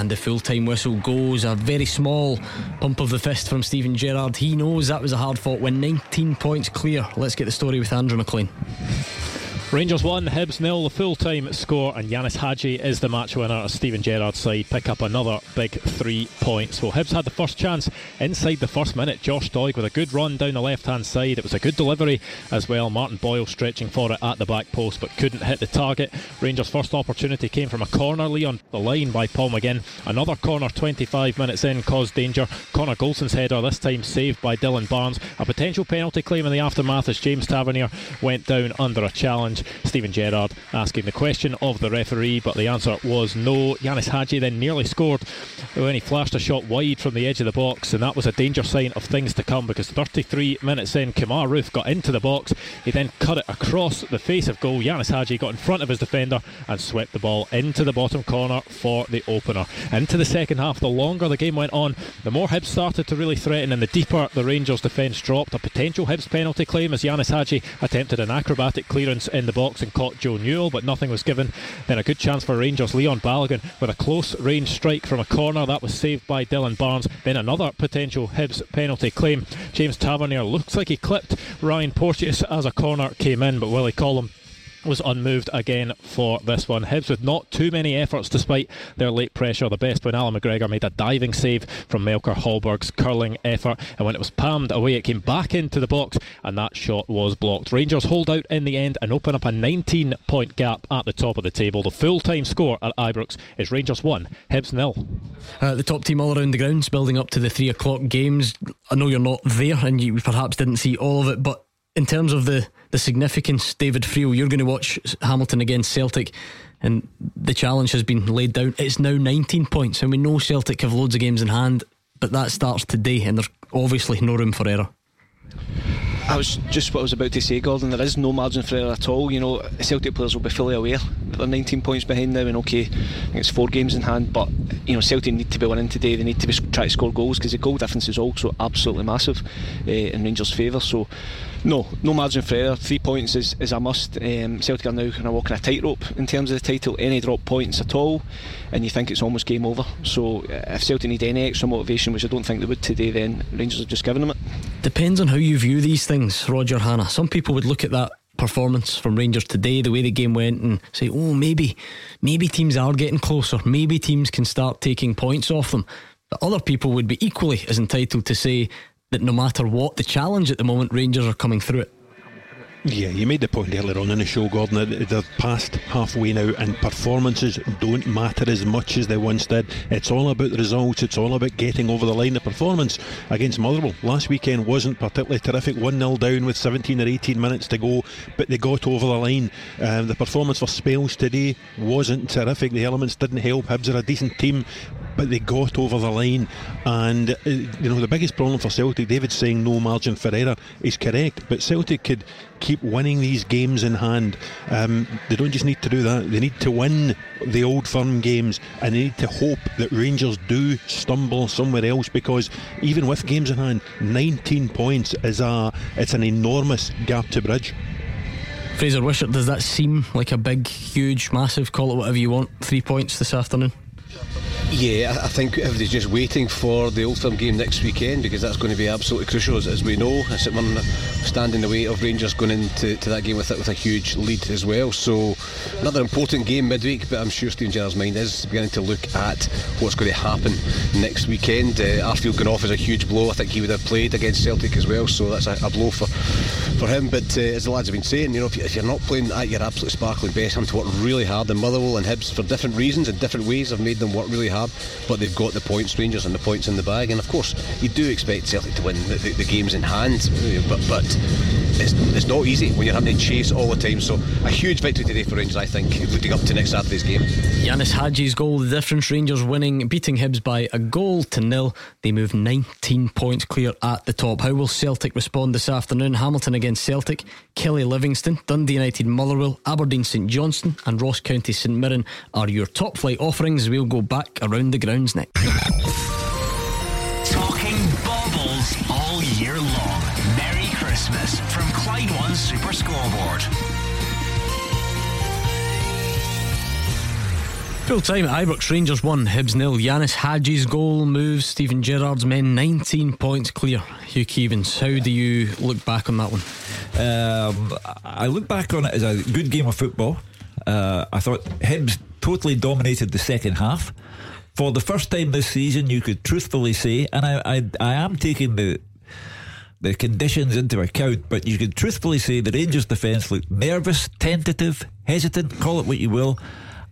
and the full time whistle goes. A very small pump of the fist from Steven Gerrard. He knows that was a hard fought win, 19 points clear. Let's get the story with Andrew McLean. Rangers 1, Hibs nil, the full time score, and Ianis Hagi is the match winner as Steven Gerrard's side pick up another big three points. Well, Hibs had the first chance inside the first minute. Josh Doig with a good run down the left hand side. It was a good delivery as well. Martin Boyle stretching for it at the back post but couldn't hit the target. Rangers' first opportunity came from a corner. Leon on the line by Paul McGinn. Another corner 25 minutes in caused danger. Connor Goldson's header, this time saved by Dylan Barnes. A potential penalty claim in the aftermath as James Tavernier went down under a challenge. Steven Gerrard asking the question of the referee, but the answer was no. Ianis Hagi then nearly scored when he flashed a shot wide from the edge of the box, and that was a danger sign of things to come because 33 minutes in, Kemar Roofe got into the box. He then cut it across the face of goal. Ianis Hagi got in front of his defender and swept the ball into the bottom corner for the opener. Into the second half, the longer the game went on, the more Hibs started to really threaten, and the deeper the Rangers' defence dropped. A potential Hibs penalty claim as Ianis Hagi attempted an acrobatic clearance in the box and caught Joe Newell, but nothing was given. Then a good chance for Rangers. Leon Balogun with a close range strike from a corner that was saved by Dylan Barnes. Then another potential Hibs penalty claim. James Tavernier looks like he clipped Ryan Porteous as a corner came in, but Willie Collum was unmoved again for this one. Hibs with not too many efforts despite their late pressure. The best when Allan McGregor made a diving save from Melker Hallberg's curling effort, and when it was palmed away, it came back into the box, and that shot was blocked. Rangers hold out in the end and open up a 19 point gap at the top of the table. The full time score at Ibrox is Rangers 1, Hibs nil. Uh, the top team all around the grounds, building up to the three o'clock games. I know you're not there and you perhaps didn't see all of it, but in terms of the, the significance, David Friel, you're going to watch Hamilton against Celtic, and the challenge has been laid down. It's now 19 points, and we know Celtic have loads of games in hand, but that starts today, and there's obviously no room for error. I was just what I was about to say, Gordon. There is no margin for error at all. You know, Celtic players will be fully aware that they're 19 points behind now, and okay, it's four games in hand. But you know, Celtic need to be winning today. They need to be try to score goals because the goal difference is also absolutely massive uh, in Rangers' favour. So no, no margin for error. Three points is, is a must. Um, Celtic are now kind of walking a tightrope in terms of the title. Any drop points at all, and you think it's almost game over. So uh, if Celtic need any extra motivation, which I don't think they would today, then Rangers have just given them it. Depends on how you view these things, Roger Hannah. Some people would look at that performance from Rangers today, the way the game went, and say, oh, maybe, maybe teams are getting closer. Maybe teams can start taking points off them. But other people would be equally as entitled to say that no matter what the challenge at the moment, Rangers are coming through it. Yeah, you made the point earlier on in the show, Gordon, that they're past halfway now and performances don't matter as much as they once did. It's all about the results, it's all about getting over the line. The performance against Motherwell last weekend wasn't particularly terrific. 1 0 down with 17 or 18 minutes to go, but they got over the line. Um, the performance for Spales today wasn't terrific. The elements didn't help. Hibs are a decent team, but they got over the line. And, uh, you know, the biggest problem for Celtic, David saying no margin for error is correct, but Celtic could keep winning these games in hand. Um, they don't just need to do that, they need to win the old firm games and they need to hope that Rangers do stumble somewhere else because even with games in hand, 19 points is a it's an enormous gap to bridge. Fraser Wishart, does that seem like a big, huge, massive, call it whatever you want, three points this afternoon? Yeah, I think everybody's just waiting for the Old Firm game next weekend because that's going to be absolutely crucial, as, as we know. Someone standing in the way of Rangers going into to that game with with a huge lead as well. So another important game midweek, but I'm sure Steven Gerrard's mind is beginning to look at what's going to happen next weekend. Uh, Arfield going off is a huge blow. I think he would have played against Celtic as well, so that's a, a blow for for him. But uh, as the lads have been saying, you know, if, you, if you're not playing at your absolute sparkling best, having to work really hard, and Motherwell and Hibs for different reasons and different ways have made them work really hard but they've got the points, Rangers, and the points in the bag. And of course, you do expect Celtic to win the, the, the games in hand, but but it's, it's not easy when you're having to chase all the time. So a huge victory today for Rangers, I think, leading up to next Saturday's game. Ianis Hagi's goal, the difference. Rangers winning, beating Hibs by a goal to nil. They move 19 points clear at the top. How will Celtic respond this afternoon? Hamilton against Celtic, Killie Livingston, Dundee United Motherwell, Aberdeen St Johnstone, and Ross County St Mirren are your top flight offerings. We'll go back around the grounds next. Talking baubles all year long. Merry Christmas from Clyde One Super Scoreboard. Full time at Ibrox, Rangers 1, Hibs nil. Ianis Hagi's goal moves Steven Gerrard's men 19 points clear. Hugh Keevins, how do you look back on that one? Um, I look back on it as a good game of football. Uh, I thought Hibs totally dominated the second half. For the first time this season, you could truthfully say, and I, I, I am taking the the conditions into account, but you could truthfully say the Rangers' defence looked nervous, tentative, hesitant, call it what you will.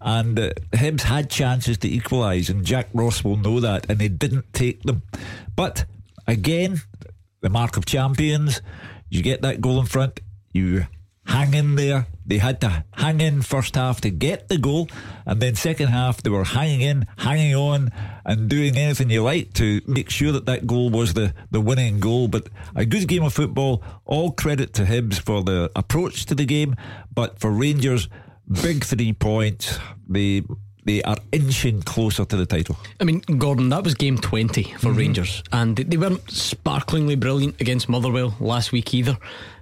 And uh, Hibs had chances to equalise, and Jack Ross will know that, and they didn't take them. But again, the mark of champions, you get that goal in front, you hang in there. They had to hang in first half to get the goal, and then second half they were hanging in, hanging on, and doing anything you like to make sure that that goal was the, the winning goal. But a good game of football. All credit to Hibs for the approach to the game, but for Rangers, big three points. They they are inching closer to the title. I mean, Gordon, that was game 20 for mm-hmm. Rangers, and they weren't sparklingly brilliant against Motherwell last week either.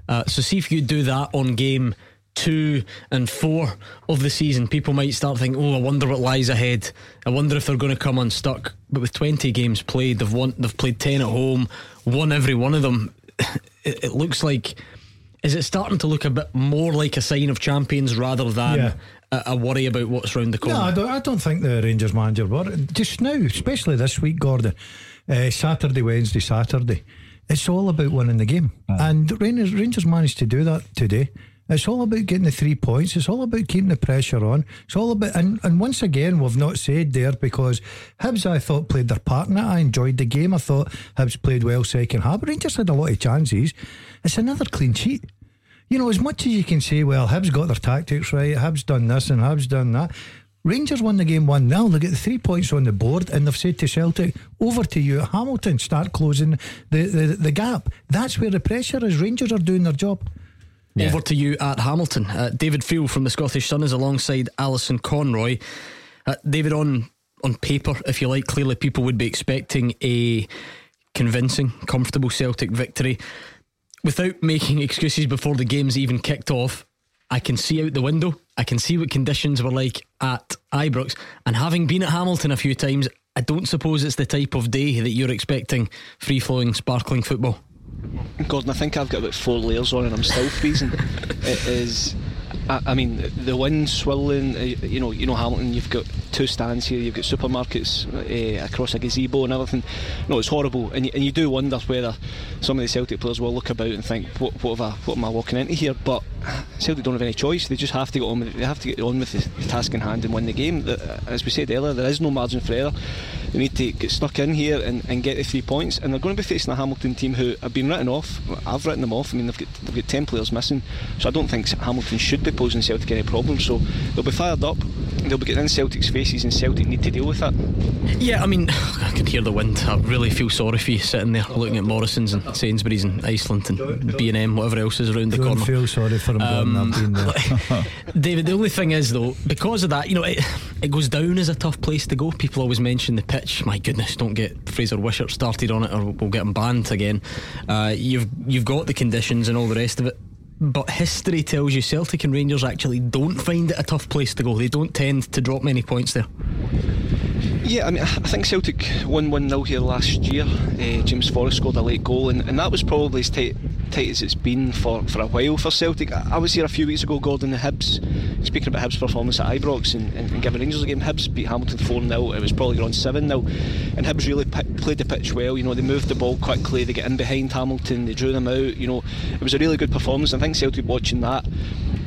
Uh, so, see if you do that on game two and four of the season, people might start thinking, "Oh, I wonder what lies ahead. I wonder if they're going to come unstuck." But with 20 games played, they've won. They've played 10 at home, won every one of them. It, it looks like. Is it starting to look a bit more like a sign of champions rather than yeah. a, a, worry about what's round the corner? No, I don't, I don't think the Rangers manager were just now, especially this week, Gordon. Uh, Saturday, Wednesday, Saturday. It's all about winning the game, and Rangers, Rangers managed to do that today. It's all about getting the three points. It's all about keeping the pressure on. It's all about, and, and once again, we've not said there because Hibs, I thought, played their part in it. I enjoyed the game. I thought Hibs played well second half. Rangers had a lot of chances. It's another clean sheet. You know, as much as you can say, well, Hibs got their tactics right, Hibs done this and Hibs done that. Rangers won the game 1 0. They get three points on the board and they've said to Celtic, over to you Hamilton, start closing the, the, the gap. That's where the pressure is. Rangers are doing their job. Yeah. Over to you at Hamilton. Uh, David Friel from the Scottish Sun is alongside Alison Conroy. Uh, David, on on paper, if you like, clearly people would be expecting a convincing, comfortable Celtic victory. Without making excuses before the game's even kicked off, I can see out the window. I can see what conditions were like at Ibrox. And having been at Hamilton a few times, I don't suppose it's the type of day that you're expecting free flowing, sparkling football. Gordon, I think I've got about four layers on and I'm still freezing. it is I, I, mean, the wind swirling. Uh, you know, you know Hamilton. You've got two stands here. You've got supermarkets uh, across a gazebo and everything. No, it's horrible, and you, and you do wonder whether some of the Celtic players will look about and think, "What, what, I, what am I walking into here?" But Celtic don't have any choice. They just have to get on with it. They have to get on with the task in hand and win the game. As we said earlier, there is no margin for error. They need to get stuck in here and, and get the three points. And they're going to be facing a Hamilton team who have been written off. I've written them off. I mean, they've got, they've got 10 players missing. So I don't think Hamilton should be posing Celtic any problems. So they'll be fired up. They'll be getting in Celtic's faces, and Celtic need to deal with that. Yeah, I mean, I can hear the wind. I really feel sorry for you sitting there looking at Morrison's and Sainsbury's and Iceland and B and M, whatever else is around the don't corner. feel sorry for him. Um, David, the only thing is though, because of that, you know, it, it goes down as a tough place to go. People always mention the pitch. My goodness, don't get Fraser Wishart started on it, or we'll get him banned again. Uh, you've you've got the conditions and all the rest of it. But history tells you Celtic and Rangers actually don't find it a tough place to go. They don't tend to drop many points there. Yeah, I mean, I think Celtic won 1 0 here last year. Uh, James Forrest scored a late goal, and, and that was probably as tight, tight as it's been for, for a while for Celtic. I, I was here a few weeks ago, Gordon, the Hibs, speaking about Hibs' performance at Ibrox and, and, and giving Rangers a game. Hibs beat Hamilton 4 0, it was probably around 7 0. And Hibs really p- played the pitch well, you know, they moved the ball quickly, they get in behind Hamilton, they drew them out, you know, it was a really good performance. And I think Celtic watching that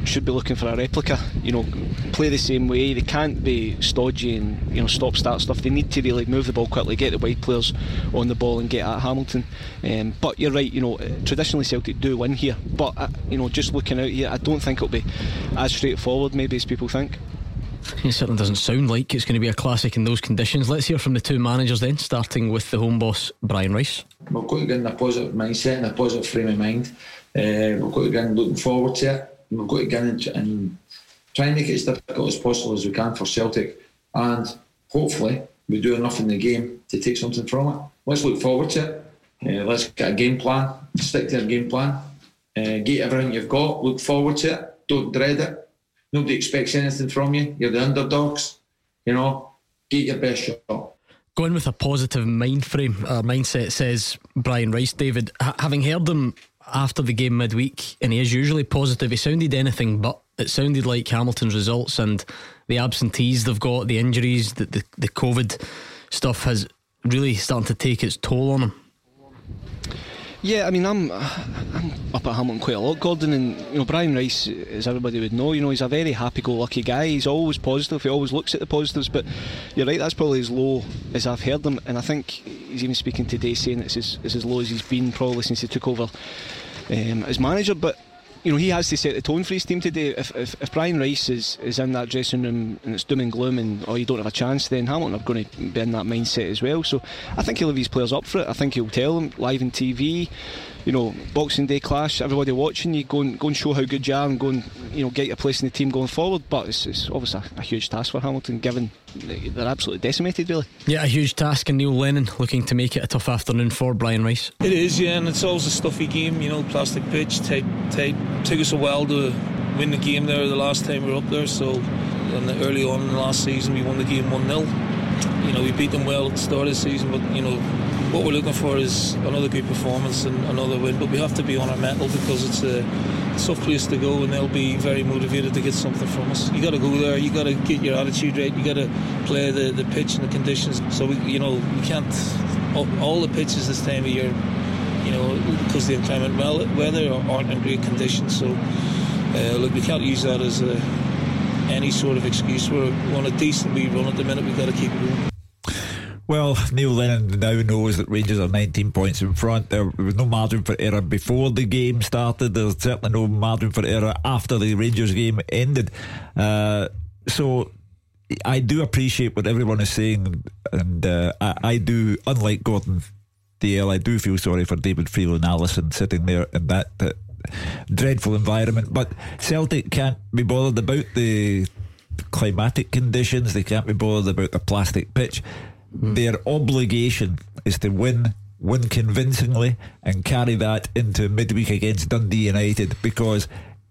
should be looking for a replica. You know, play the same way. They can't be stodgy and you know stop start stuff. They need to really move the ball quickly, get the wide players on the ball, and get at Hamilton. Um, but you're right. You know, traditionally Celtic do win here, but uh, you know, just looking out here, I don't think it'll be as straightforward maybe as people think. It certainly doesn't sound like it's going to be a classic in those conditions. Let's hear from the two managers then, starting with the home boss, Brian Rice. We've got to get in a positive mindset and a positive frame of mind. Uh, we've got to get looking forward to it we've got to get in and try and make it as difficult as possible as we can for Celtic. And hopefully, we do enough in the game to take something from it. Let's look forward to it. Uh, let's get a game plan, stick to our game plan, uh, get everything you've got, look forward to it, don't dread it. Nobody expects anything from you. You're the underdogs. You know, get your best shot. Going with a positive mind frame, uh, mindset, says Brian Rice. David, having heard him after the game midweek, and he is usually positive, he sounded anything but. It sounded like Hamilton's results and the absentees they've got, the injuries, the, the, the COVID stuff has really starting to take its toll on him. Yeah, I mean, I'm I'm up at Hamilton quite a lot, Gordon, and you know Brian Rice, as everybody would know, you know he's a very happy-go-lucky guy. He's always positive. He always looks at the positives. But you're right, that's probably as low as I've heard him. And I think he's even speaking today, saying it's as, it's as low as he's been probably since he took over um, as manager. But you know, he has to set the tone for his team today. If, if, if Brian Rice is, is in that dressing room and it's doom and gloom and oh you don't have a chance, then Hamilton are going to be in that mindset as well. So I think he'll have his players up for it. I think he'll tell them live on TV. You know, Boxing Day clash, everybody watching you, go and go and show how good you are and go and you know get your place in the team going forward. But it's, it's obviously a, a huge task for Hamilton, given they're absolutely decimated, really. Yeah, a huge task, and Neil Lennon looking to make it a tough afternoon for Brian Rice. It is, yeah, and it's always a stuffy game, you know, plastic pitch. Take, take, took us a while to win the game there the last time we were up there. So, and early on in the last season, we won the game 1 0. You know, we beat them well at the start of the season, but, you know, what we're looking for is another good performance and another win. But we have to be on our mettle because it's a tough place to go, and they'll be very motivated to get something from us. You got to go there. You got to get your attitude right. You got to play the, the pitch and the conditions. So we, you know, we can't all, the pitches this time of year. You know, because the inclement weather aren't in great conditions. So uh, look, we can't use that as a, any sort of excuse. We're on a decent wee run at the minute. We've got to keep it going. Well, Neil Lennon now knows that Rangers are 19 points in front. There was no margin for error before the game started. There's certainly no margin for error after the Rangers game ended. Uh, so I do appreciate what everyone is saying, and uh, I, I, do, unlike Gordon Dalziel, I do feel sorry for David Friel and Allison sitting there in that uh, dreadful environment. But Celtic can't be bothered about the climatic conditions, they can't be bothered about the plastic pitch. Their obligation is to win, win convincingly, and carry that into midweek against Dundee United because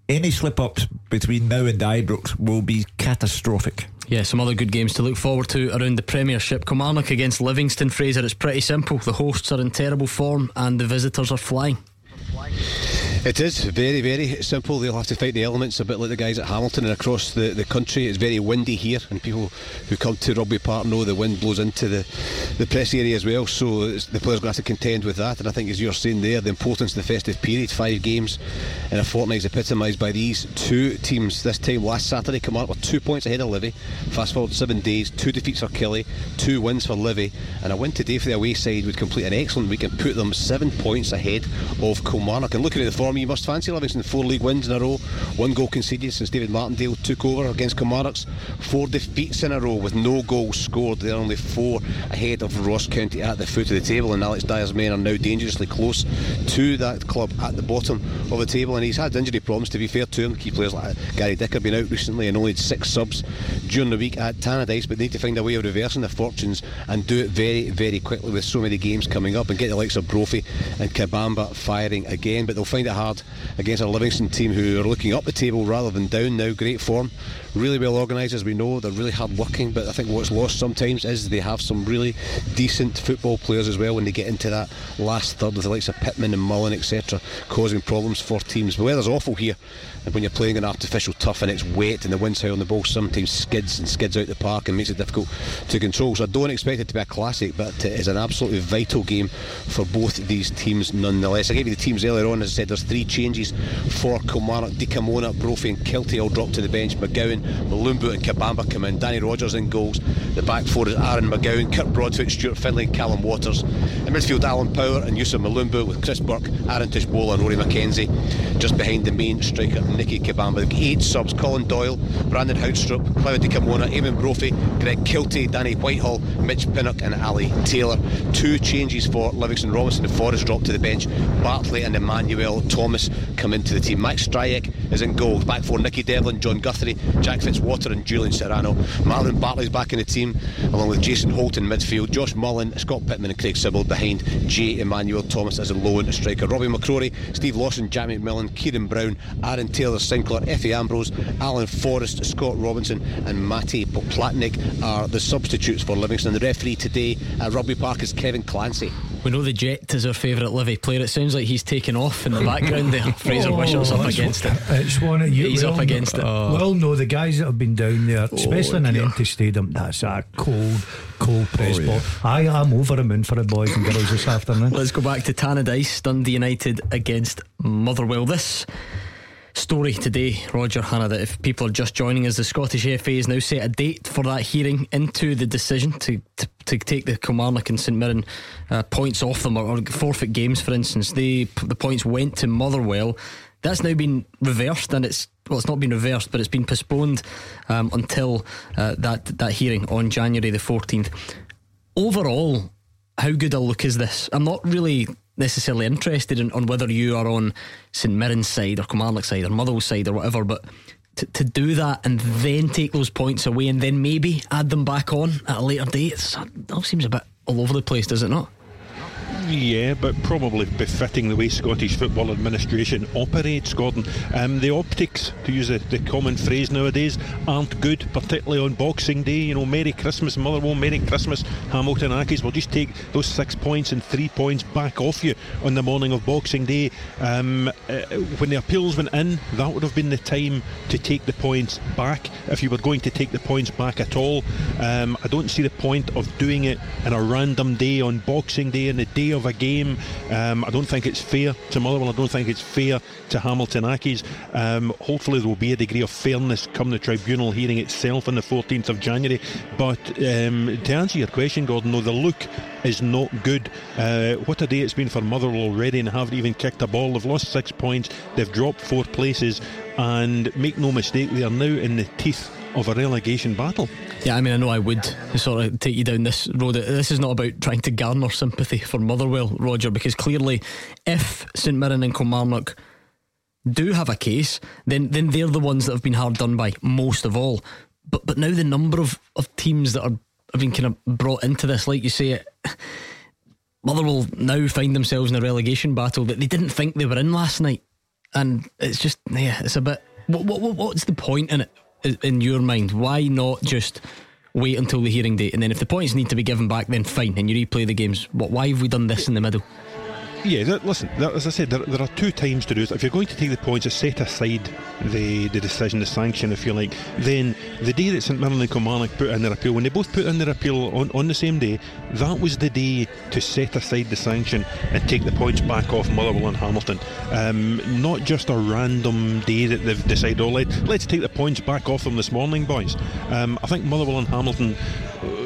any slip ups between now and Ibrox will be catastrophic. Yeah, some other good games to look forward to around the Premiership. Kilmarnock against Livingston Fraser. It's pretty simple. The hosts are in terrible form and the visitors are flying. It is very, very simple. They'll have to fight the elements a bit like the guys at Hamilton and across the, the country. It's very windy here, and people who come to Rugby Park know the wind blows into the, the press area as well. So the players going to have to contend with that. And I think, as you're saying there, the importance of the festive period, five games in a fortnight, is epitomised by these two teams. This time last Saturday, come up with two points ahead of Livy. Fast forward seven days, two defeats for Killie, two wins for Livy, and a win today for the away side would complete an excellent week and put them seven points ahead of Kilmarnock. And looking at the form, you must fancy Livingston four league wins in a row, one goal conceded since David Martindale took over against Kilmarnock's, four defeats in a row with no goals scored. They're only four ahead of Ross County at the foot of the table, and Alex Dyer's men are now dangerously close to that club at the bottom of the table. And he's had injury problems, to be fair to him. Key players like Gary Dicker been out recently and only had six subs during the week at Tannadice, but they need to find a way of reversing their fortunes and do it very, very quickly with so many games coming up and get the likes of Brophy and Kabamba firing again. But they'll find it hard against a Livingston team who are looking up the table rather than down now. Great form, really well organised as we know. They're really hard working, but I think what's lost sometimes is they have some really decent football players as well when they get into that last third with the likes of Pittman and Mullin, etc., causing problems for teams. The weather's awful here, and when you're playing an artificial turf and it's wet and the wind's high on the ball, sometimes skids and skids out the park and makes it difficult to control. So I don't expect it to be a classic, but it is an absolutely vital game for both these teams nonetheless. I gave you the teams earlier on, as I said, there's three changes for Kilmarnock, Dikamona, Brophy and Kiltie all dropped to the bench. McGowan, Mulumbu and Kabamba come in. Danny Rogers in goals. The back four is Aaron McGowan, Kirk Broadfoot, Stuart Findlay and Callum Waters. In midfield, Alan Power and Yusuf Mulumbu with Chris Burke, Aaron Tshibola and Rory McKenzie. Just behind the main striker, Nicky Kabamba. Eight subs, Colin Doyle, Brandon Haunstrup, Cloud Dikamona, Eamon Brophy, Greg Kiltie, Danny Whitehall, Mitch Pinnock and Ali Taylor. Two changes for Livingston Robinson and Forrest dropped to the bench. Bartley and Emmanuel Thomas come into the team. Max Stryjek is in goal. Back four, Nicky Devlin, John Guthrie, Jack Fitzwater and Julian Serrano. Marvin Bartley's back in the team, along with Jason Holt in midfield. Josh Mullin, Scott Pittman and Craig Sibbald behind J. Emmanuel Thomas as a loan striker. Robby McCrorie, Steve Lawson, Jack McMillan, Kieran Brown, Aaron Taylor Sinclair, Efe Ambrose, Alan Forrest, Scott Robinson, and Matej Poplatnik are the substitutes for Livingston. The referee today at Rugby Park is Kevin Clancy. We know the Jet is our favourite Livy player. It sounds like he's taken off in the background there. Fraser oh, Wishart's up against it. It's one of you. He's up against it. Uh, well, no, the guys that have been down there, especially oh, in an yeah. empty stadium, that's a cold, cold press oh, yeah. ball. I am over the moon for the boys and girls this afternoon. Let's go back to Tannadice, Dundee United against Motherwell. This story today, Roger Hannah, that if people are just joining us, the Scottish FA has now set a date for that hearing into the decision to, to, to take the Kilmarnock and St Mirren uh, points off them or, or, forfeit games, for instance. They, the points went to Motherwell. That's now been reversed, and it's well, it's not been reversed, but it's been postponed um, until uh, that that hearing on January the fourteenth. Overall, how good a look is this? I'm not really necessarily interested in on whether you are on St Mirren's side or Kilmarnock's side or Motherwell's side or whatever, but to, to do that and then take those points away and then maybe add them back on at a later date, it all seems a bit all over the place, does it not? Yeah, but probably befitting the way Scottish Football Administration operates, Gordon. Um, the optics, to use the, the, common phrase nowadays, aren't good, particularly on Boxing Day. You know, Merry Christmas, Motherwell, Merry Christmas, Hamilton Accies. We'll just take those six points and three points back off you on the morning of Boxing Day. Um, uh, when the appeals went in, that would have been the time to take the points back if you were going to take the points back at all. Um, I don't see the point of doing it in a random day on Boxing Day and the day of a game. Um, I don't think it's fair to Motherwell. I don't think it's fair to Hamilton Accies. Um, hopefully, there will be a degree of fairness come the tribunal hearing itself on the 14th of January. But um, to answer your question, Gordon, no, the look is not good. Uh, what a day it's been for Motherwell already, and haven't even kicked a ball. They've lost six points. They've dropped four places, and make no mistake, they are now in the teeth of a relegation battle. Yeah, I mean, I know I would sort of take you down this road. This is not about trying to garner sympathy for Motherwell, Roger, because clearly, if St Mirren and Kilmarnock do have a case, then then they're the ones that have been hard done by most of all. But but now the number of, of teams that are have been kind of brought into this, like you say, Motherwell now find themselves in a relegation battle that they didn't think they were in last night, and it's just yeah, it's a bit. What, what what's the point in it? In your mind? Why not just wait until the hearing date and then if the points need to be given back, then fine, and you replay the games? What? Why have we done this in the middle? Yeah, listen, as I said, there, there, are two times to do it. If you're going to take the points, to set aside the, the decision, the sanction, if you like, then the day that St Mirren and Kilmarnock put in their appeal, when they both put in their appeal on, on the same day, that was the day to set aside the sanction and take the points back off Motherwell and Hamilton. Um, not just a random day that they've decided, oh, let, let's take the points back off them this morning, boys. Um, I think Motherwell and Hamilton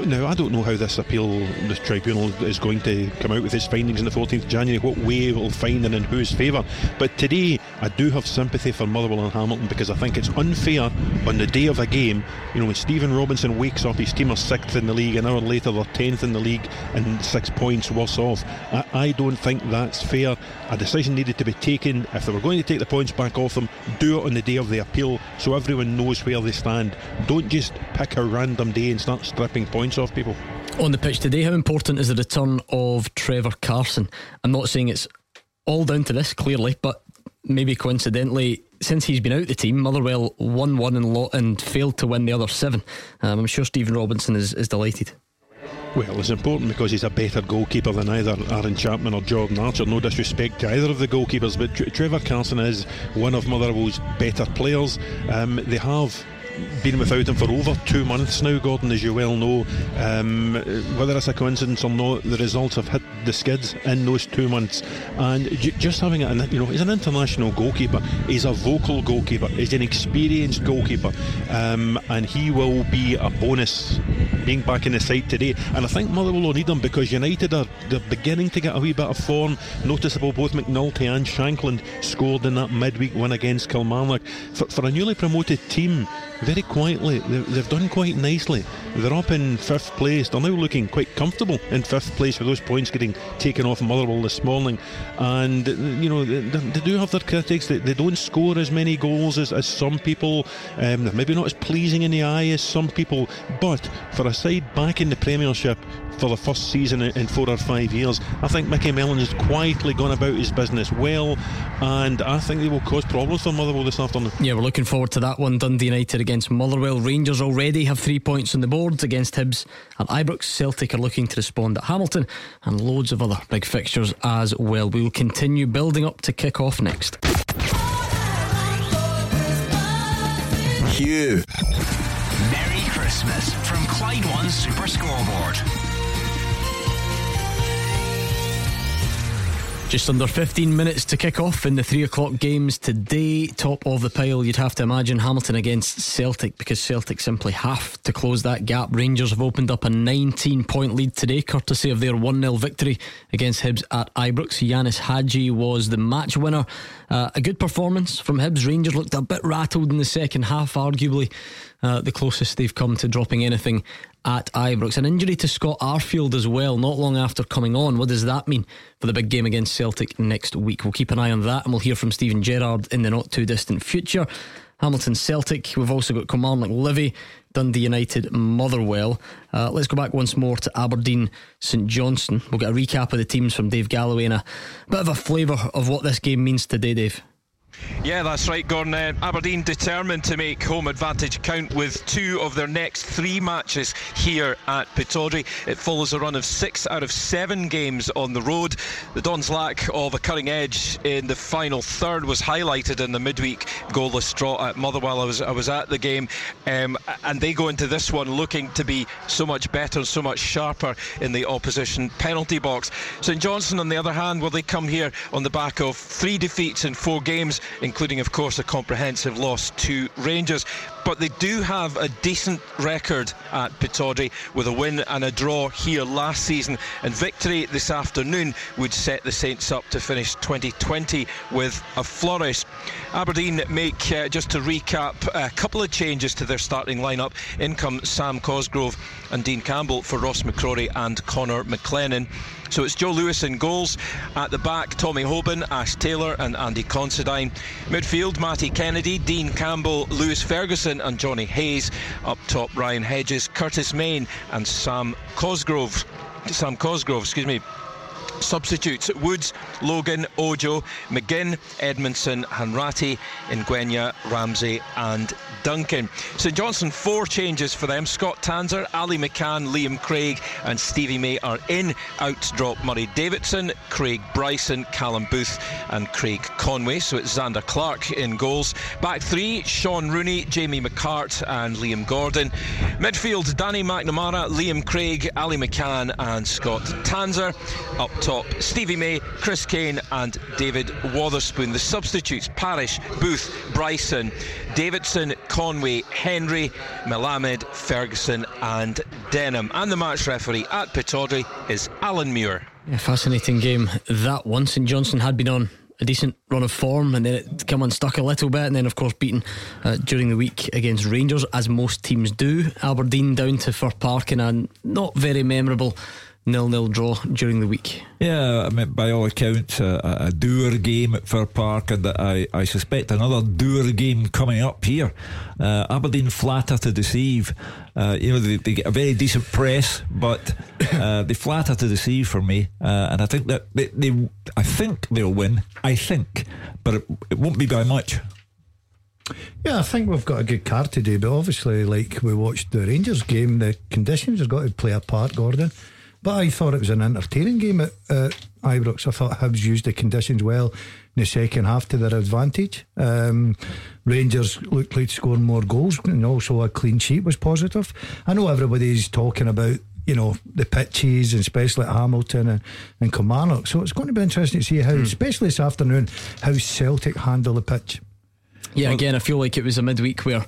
now, I don't know how this appeal, this tribunal is going to come out with its findings on the 14th of January, what way it will find and in whose favour. But today, I do have sympathy for Motherwell and Hamilton because I think it's unfair on the day of a game. You know, when Stephen Robinson wakes up, his team are sixth in the league, an hour later they're tenth in the league and six points worse off. I, I don't think that's fair. A decision needed to be taken. If they were going to take the points back off them, do it on the day of the appeal so everyone knows where they stand. Don't just pick a random day and start stripping points off people. On the pitch today, how important is the return of Trevor Carson? I'm not saying it's all down to this, clearly, but maybe coincidentally, since he's been out the team, Motherwell won one and, lo- and failed to win the other seven. Um, I'm sure Stephen Robinson is, is delighted. Well, it's important because he's a better goalkeeper than either Aaron Chapman or Jordan Archer. No disrespect to either of the goalkeepers, but Trevor Carson is one of Motherwell's better players. Um, they have been without him for over two months now, Gordon, as you well know. Um, whether it's a coincidence or not, the results have hit the skids in those two months. And just having it, you know, he's an international goalkeeper. He's a vocal goalkeeper. He's an experienced goalkeeper, um, and he will be a bonus being back in the side today. And I think Motherwell will need him because United are they're beginning to get a wee bit of form. Noticeable both McNulty and Shankland scored in that midweek win against Kilmarnock. For, for a newly promoted team, very quietly, they've done quite nicely. They're up in fifth place. They're now looking quite comfortable in fifth place with those points getting taken off Motherwell this morning. And, you know, they, they do have their critics. They, they, don't score as many goals as, as some people. Um, they're maybe not as pleasing in the eye as some people. But for a side back in the Premiership, for the first season in four or five years. I think Micky Mellon has quietly gone about his business well, and I think they will cause problems for Motherwell this afternoon. Yeah, we're looking forward to that one. Dundee United against Motherwell. Rangers already have three points on the board against Hibs and Ibrox. Celtic are looking to respond at Hamilton, and loads of other big fixtures as well. We will continue building up to kick off next. Hugh. Merry Christmas from Clyde One Super Scoreboard. Just under 15 minutes to kick off in the 3 o'clock games today. Top of the pile, you'd have to imagine Hamilton against Celtic because Celtic simply have to close that gap. Rangers have opened up a 19 point lead today, courtesy of their 1 0 victory against Hibs at Ibrox. Ianis Hagi was the match winner. Uh, a good performance from Hibs. Rangers looked a bit rattled in the second half, arguably uh, the closest they've come to dropping anything at Ibrox. An injury to Scott Arfield as well, not long after coming on. What does that mean for the big game against Celtic next week? We'll keep an eye on that and we'll hear from Steven Gerrard in the not too distant future. Hamilton Celtic, we've also got Kilmarnock Livy, Dundee United Motherwell. Uh, let's go back once more to Aberdeen St Johnstone. We'll get a recap of the teams from Dave Galloway and a bit of a flavour of what this game means today, Dave. Yeah, that's right, Gordon. Uh, Aberdeen determined to make home advantage count with two of their next three matches here at Pittodrie. It follows a run of six out of seven games on the road. The Dons' lack of a cutting edge in the final third was highlighted in the midweek goalless draw at Motherwell. I was, I was at the game, um, and they go into this one looking to be so much better, so much sharper in the opposition penalty box. St Johnstone, on the other hand, will they come here on the back of three defeats in four games? Including, of course, a comprehensive loss to Rangers. But they do have a decent record at Pittodrie with a win and a draw here last season. And victory this afternoon would set the Saints up to finish 2020 with a flourish. Aberdeen make, uh, just to recap, a couple of changes to their starting lineup. In come Sam Cosgrove and Dean Campbell for Ross McCrorie and Connor McLennan. So it's Joe Lewis in goals. At the back, Tommy Hoban, Ash Taylor, and Andy Considine. Midfield, Matty Kennedy, Dean Campbell, Lewis Ferguson, and Johnny Hayes. Up top, Ryan Hedges, Curtis Main, and Sam Cosgrove. Sam Cosgrove, excuse me. Substitutes Woods, Logan, Ojo, McGinn, Edmondson, Hanratty, Ngwenya, Ramsey, and Duncan. St Johnstone, four changes for them. Scott Tanser, Ali McCann, Liam Craig, and Stevie May are in. Out drop Murray Davidson, Craig Bryson, Callum Booth, and Craig Conway. So it's Zander Clark in goals. Back three, Sean Rooney, Jamie McCart, and Liam Gordon. Midfield, Danny McNamara, Liam Craig, Ali McCann, and Scott Tanser. Up top, Stevie May, Chris Kane, and David Wotherspoon. The substitutes, Parish, Booth, Bryson, Davidson, Conway, Henry, Melamed, Ferguson, and Denham. And the match referee at Pittodrie is Alan Muir. Yeah, fascinating game that one. St Johnstone had been on a decent run of form and then it come unstuck a little bit and then of course beaten uh, during the week against Rangers as most teams do Aberdeen down to Fir Park in a not very memorable nil-nil draw during the week. Yeah, I mean, by all accounts, a, a doer game at Fir Park, and I, I suspect another doer game coming up here. Uh, Aberdeen flatter to deceive. Uh, you know, they, they, get a very decent press, but uh, they flatter to deceive for me, uh, and I think that they, they, I think they'll win. I think, but it, it won't be by much. Yeah, I think we've got a good card today, but obviously, like we watched the Rangers game, the conditions have got to play a part, Gordon. But I thought it was an entertaining game at, at Ibrox. I thought Hibs used the conditions well in the second half to their advantage. Um, Rangers looked like scoring more goals, and also a clean sheet was positive. I know everybody's talking about you know the pitches, and especially at Hamilton and, and Kilmarnock. So it's going to be interesting to see how, mm. especially this afternoon, how Celtic handle the pitch. Yeah, again, I feel like it was a midweek where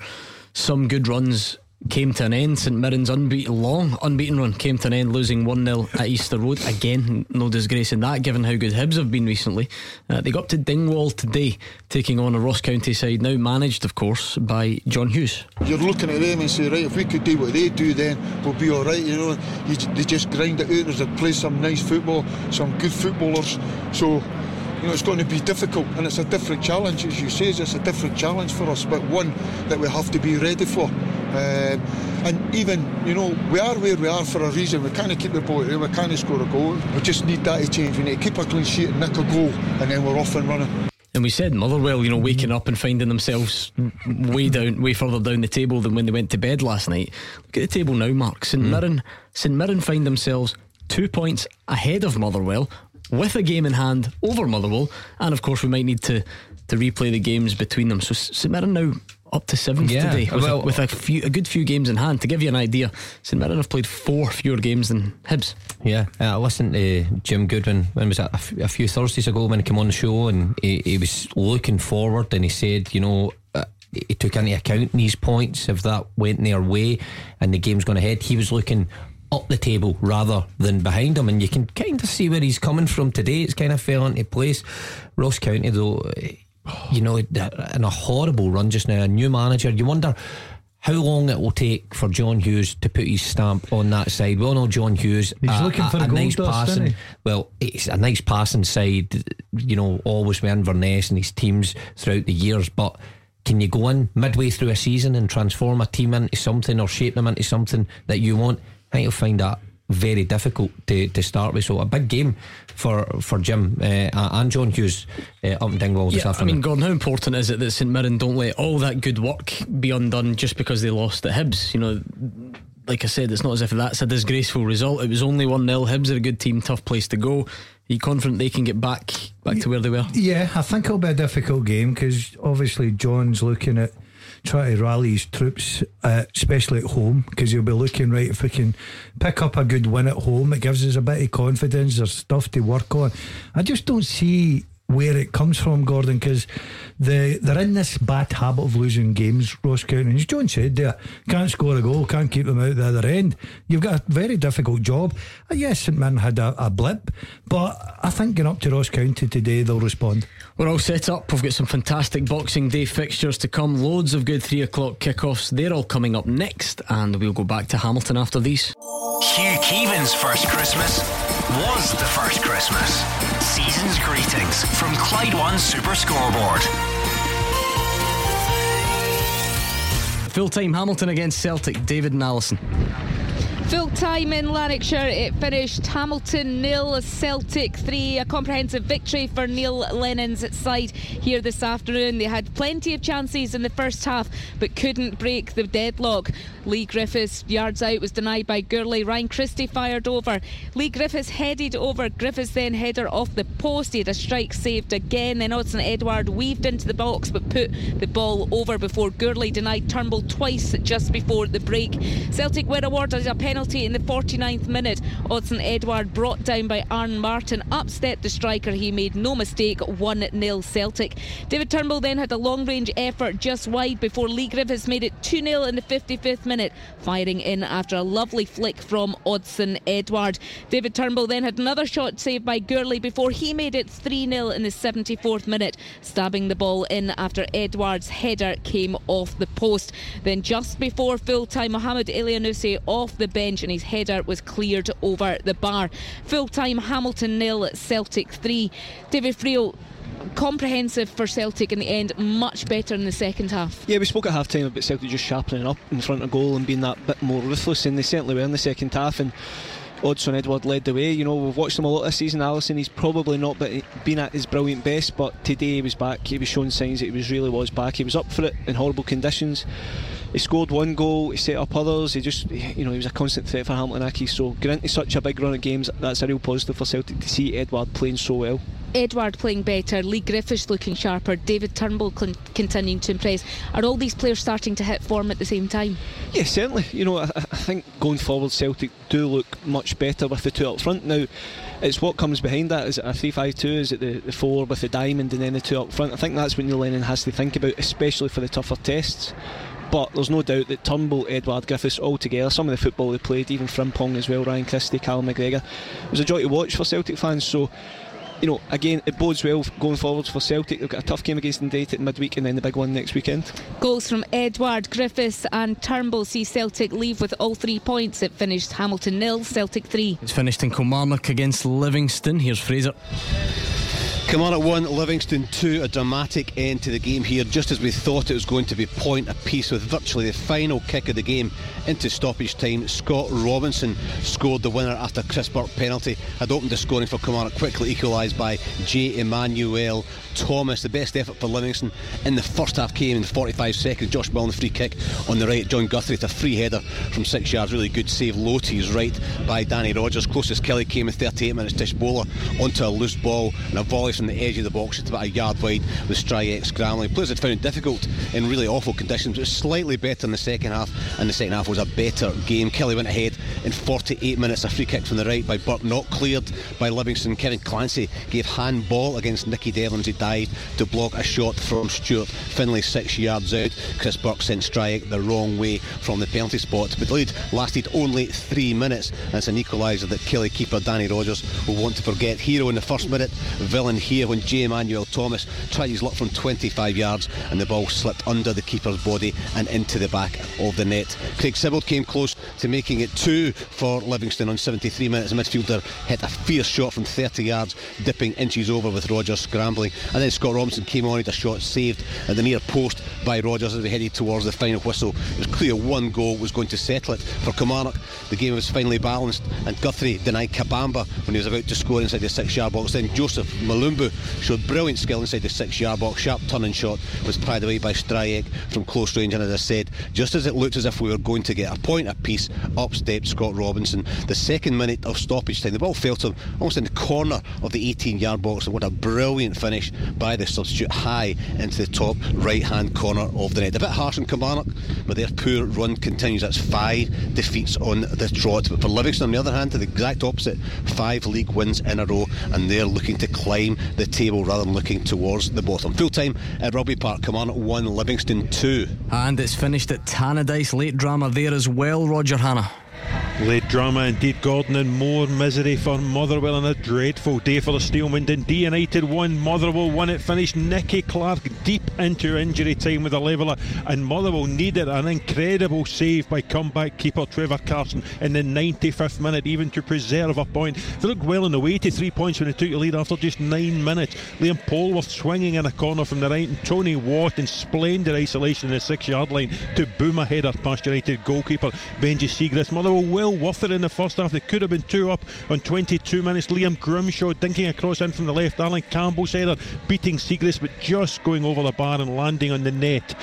some good runs came to an end. St Mirren's unbeaten, long unbeaten run came to an end, losing 1 0 at Easter Road. Again, no disgrace in that, given how good Hibs have been recently. Uh, they got to Dingwall today, taking on a Ross County side, now managed, of course, by John Hughes. You're looking at them and say, right, if we could do what they do, then we'll be all right. You know, you, they just grind it out. They play some nice football, some good footballers. So you know, it's going to be difficult and it's a different challenge, as you say, it's a different challenge for us, but one that we have to be ready for Um, and even, you know, we are where we are for a reason. We can't keep the ball there, we can't score a goal. We just need that to change. We need to keep a clean sheet and nick a goal, and then we're off and running. And we said Motherwell, you know, waking up and finding themselves way down, way further down the table than when they went to bed last night. Look at the table now, Mark. St Mirren, St Mirren find themselves two points ahead of Motherwell with a game in hand over Motherwell, and of course we might need to to replay the games between them. So St Mirren now up to seventh Yeah, today with, well- a, with a few a good few games in hand. To give you an idea, St Mirren have played four fewer games than Hibs. Yeah, uh, I listened to Jim Goodwin when was it a, f- a few Thursdays ago when he came on the show and he, he was looking forward and he said, you know, uh, he took into account these points if that went their way and the game's gone ahead. He was looking up the table rather than behind him, and you can kind of see where he's coming from today. It's kind of fell into place. Ross County, though, you know, uh, in a horrible run just now. A new manager. You wonder how long it will take for John Hughes to put his stamp on that side. We all know John Hughes. He's a, looking a- for a gold nice dust, passing. he? Well, it's a nice passing side. You know, always with Inverness and his teams throughout the years, but. Can you go in midway through a season and transform a team into something or shape them into something that you want? I think you'll find that very difficult to, to start with. So a big game for for Jim uh, and John Hughes uh, up in Dingwall this Yeah, I afternoon. mean, Gordon, how important is it that St Mirren don't let all that good work be undone just because they lost at Hibs? You know, like I said, it's not as if that's a disgraceful result. It was only 1 0. Hibs are a good team, tough place to go. Are you confident they can get back back to where they were? Yeah, I think it'll be a difficult game because obviously John's looking at trying to rally his troops, uh, especially at home, because he'll be looking right if we can pick up a good win at home. It gives us a bit of confidence. There's stuff to work on. I just don't see where it comes from, Gordon, because the, they're in this bad habit of losing games, Ross County. And as John said there, can't score a goal, can't keep them out the other end. You've got a very difficult job. Uh, yes, St Mirren had a, a blip, but I think going up to Ross County today, they'll respond. We're all set up. We've got some fantastic Boxing Day fixtures to come. Loads of good three o'clock kickoffs. They're all coming up next, and we'll go back to Hamilton after these. Hugh Keevan's first Christmas was the first Christmas. Season's greetings from Clyde One Super Scoreboard. Full time Hamilton against Celtic. David and Allison. Full time in Lanarkshire, it finished Hamilton nil, Celtic three. A comprehensive victory for Neil Lennon's side here this afternoon. They had plenty of chances in the first half, but couldn't break the deadlock. Leigh Griffiths yards out was denied by Gurley. Ryan Christie fired over. Leigh Griffiths headed over. Griffiths then header off the post. He had a strike saved again. Then Odsonne Edouard weaved into the box, but put the ball over before Gurley denied Turnbull twice just before the break. Celtic were awarded a penalty in the 49th minute. Odsonne Edouard brought down by Arne Martin. Upstepped the striker. He made no mistake. 1 0 Celtic. David Turnbull then had a long range effort just wide before Leigh Griffiths made it 2 0 in the 55th minute, firing in after a lovely flick from Odsonne Edouard. David Turnbull then had another shot saved by Gurley before he made it 3 0 in the 74th minute, stabbing the ball in after Edouard's header came off the post. Then just before full time, Mohamed Elyounoussi off the bench and his header was cleared over the bar. Full time Hamilton nil, Celtic 3. David Friel. Comprehensive for Celtic in the end, much better in the second half. Yeah, we spoke at half time about Celtic just sharpening up in front of goal and being that bit more ruthless, and they certainly were in the second half. And Odsonne Edouard led the way. You know, we've watched him a lot this season. Allison, he's probably not been at his brilliant best, but today he was back. He was showing signs that he was really was back. He was up for it in horrible conditions. He scored one goal. He set up others. He just, you know, he was a constant threat for Hamilton Accies. So getting into such a big run of games, that's a real positive for Celtic to see Edouard playing so well. Edouard playing better, Leigh Griffiths looking sharper, David Turnbull con- continuing to impress. Are all these players starting to hit form at the same time? Yeah, certainly. You know, I, I think going forward, Celtic do look much better with the two up front. Now, it's what comes behind that. Is it a 3 5 2? Is it the, the four with the diamond and then the two up front? I think that's what Neil Lennon has to think about, especially for the tougher tests. But there's no doubt that Turnbull, Edouard, Griffiths all together, some of the football they played, even Frimpong as well, Ryan Christie, Callum McGregor, it was a joy to watch for Celtic fans. So, you know, again, it bodes well going forwards for Celtic. They've got a tough game against Dundee at midweek and then the big one next weekend. Goals from Edouard, Griffiths, and Turnbull see Celtic leave with all three points. It finished Hamilton nil, Celtic three. It's finished in Kilmarnock against Livingston. Here's Fraser. Kilmarnock 1, Livingston 2, a dramatic end to the game here, just as we thought it was going to be point apiece with virtually the final kick of the game into stoppage time. Scott Robinson scored the winner after Chris Burke penalty, had opened the scoring for Kilmarnock, quickly equalised by J. Emmanuel Thomas. The best effort for Livingston in the first half came in 45 seconds. Josh Bell the free kick on the right, John Guthrie to a free header from six yards, really good save low to his right by Danny Rogers. Closest Killie came in 38 minutes, Tshibola onto a loose ball and a volley from the edge of the box. It's about a yard wide with Stryjek scrambling. Players had found it difficult in really awful conditions. It was slightly better in the second half, and the second half was a better game. Killie went ahead in 48 minutes. A free kick from the right by Burke, not cleared by Livingston. Kevin Clancy gave handball against Nicky Devlin, dived to block a shot from Stuart Finlay six yards out. Chris Burke sent Stryjek the wrong way from the penalty spot. But the lead lasted only three minutes. And it's an equaliser that Killie keeper Danny Rogers will want to forget. Hero in the first minute, villain here when Jay Emmanuel-Thomas tried his luck from 25 yards and the ball slipped under the keeper's body and into the back of the net. Craig Sibbald came close to making it two for Livingston on 73 minutes. The midfielder hit a fierce shot from 30 yards, dipping inches over with Rogers scrambling. And then Scott Robinson came on, had a shot saved at the near post by Rogers as we headed towards the final whistle. It was clear one goal was going to settle it for Kilmarnock. The game was finally balanced and Guthrie denied Kabamba when he was about to score inside the six yard box. Then Youssouf Mulumbu showed brilliant skill inside the six yard box. Sharp turning shot was pried away by Stryjek from close range. And as I said, just as it looked as if we were going to get a point apiece, up stepped Scott Robinson. The second minute of stoppage time, the ball fell to him almost in the corner of the 18 yard box. And what a brilliant finish by the substitute high into the top right hand corner of the net. A bit harsh on Kilmarnock, but their poor run continues. That's five defeats on the trot. But for Livingston, on the other hand, to the exact opposite, five league wins in a row, and they're looking to climb the table rather than looking towards the bottom. Full time at Rugby Park, Kilmarnock 1, Livingston 2. And it's finished at Tannadice. Late drama there as well, Roger Hannah. Late drama indeed, Gordon, and more misery for Motherwell and a dreadful day for the Steelmen. Dundee United won, Motherwell won it, finished Nicky Clark deep into injury time with a leveller, and Motherwell needed an incredible save by comeback keeper Trevor Carson in the 95th minute, even to preserve a point. They looked well on the way to three points when they took the lead after just nine minutes. Liam Polworth swinging in a corner from the right, and Tony Watt in splendid isolation in the six yard line to boom a header past United goalkeeper Benji Siegrist. Motherwell well worth it in the first half. They could have been two up on 22 minutes. Liam Grimshaw dinking across in from the left. Alan Campbell's header beating Siegrist, but just going over the bar and landing on the net.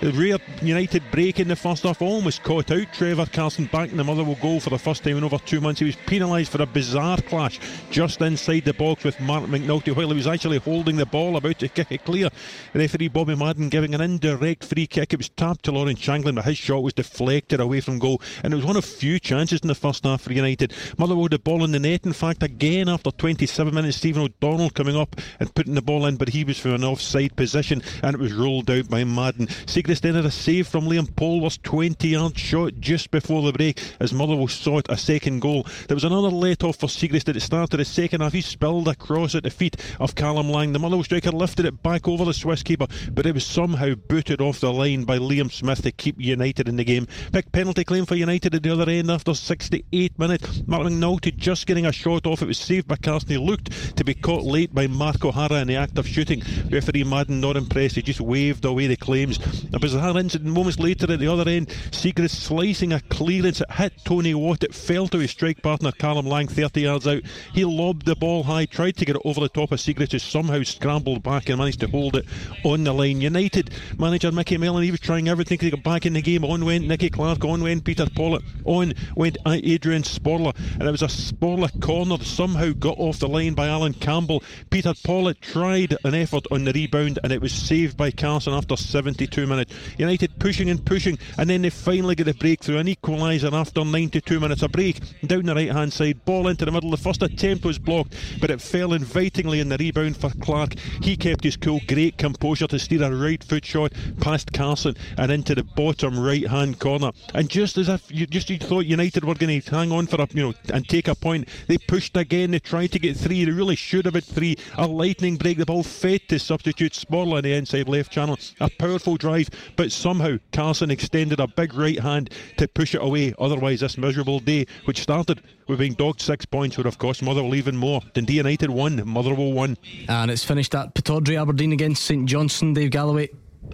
Rare United break in the first half almost caught out Trevor Carson back in the Motherwell goal for the first time in over two months. He was penalised for a bizarre clash just inside the box with Marc McNulty while he was actually holding the ball about to kick it clear. Referee Bobby Madden giving an indirect free kick. It was tapped to Lawrence Shankland, but his shot was deflected away from goal. And it was one of few chances in the first half for United. Motherwell the ball in the net, in fact, again after 27 minutes. Stephen O'Donnell coming up and putting the ball in, but he was from an offside position and it was ruled out by Madden. Had a save from Liam Polworth's 20 yard shot just before the break as Motherwell sought a second goal. There was another let off for Siegrist at the start of the second half. He spilled across at the feet of Callum Lang. The Motherwell striker lifted it back over the Swiss keeper, but it was somehow booted off the line by Liam Smith to keep United in the game. Big penalty claim for United at the other end after 68 minutes. Marc McNulty just getting a shot off. It was saved by Carson. He looked to be caught late by Mark O'Hara in the act of shooting. Referee Madden not impressed. He just waved away the claims. A bizarre incident moments later at the other end. Siegrist slicing a clearance. It hit Tony Watt. It fell to his strike partner Callum Lang 30 yards out. He lobbed the ball high, tried to get it over the top of Siegrist, who somehow scrambled back and managed to hold it on the line. United manager Micky Mellon, he was trying everything to get back in the game. On went Nicky Clark, on went Peter Pawlett, on went Adrian Sporle. and it was a Sporle corner that somehow got off the line by Alan Campbell. Peter Pawlett tried an effort on the rebound, and it was saved by Carson after 72 minutes. United pushing and pushing, and then they finally get a breakthrough, an equaliser after 92 minutes. A break down the right hand side, ball into the middle. The first attempt was blocked, but it fell invitingly in the rebound for Clark. He kept his cool, great composure to steer a right foot shot past Carson and into the bottom right hand corner. And just as if you just you thought United were going to hang on for a you know and take a point, they pushed again. They tried to get three. They really should have had three. A lightning break. The ball fed to substitute Sporle in the inside left channel. A powerful drive but somehow Carson extended a big right hand to push it away. Otherwise, this miserable day, which started with being dogged six points, would have cost Motherwell even more. Dundee United won, Motherwell won. And it's finished at Pittodrie, Aberdeen against St Johnstone. Dave Galloway.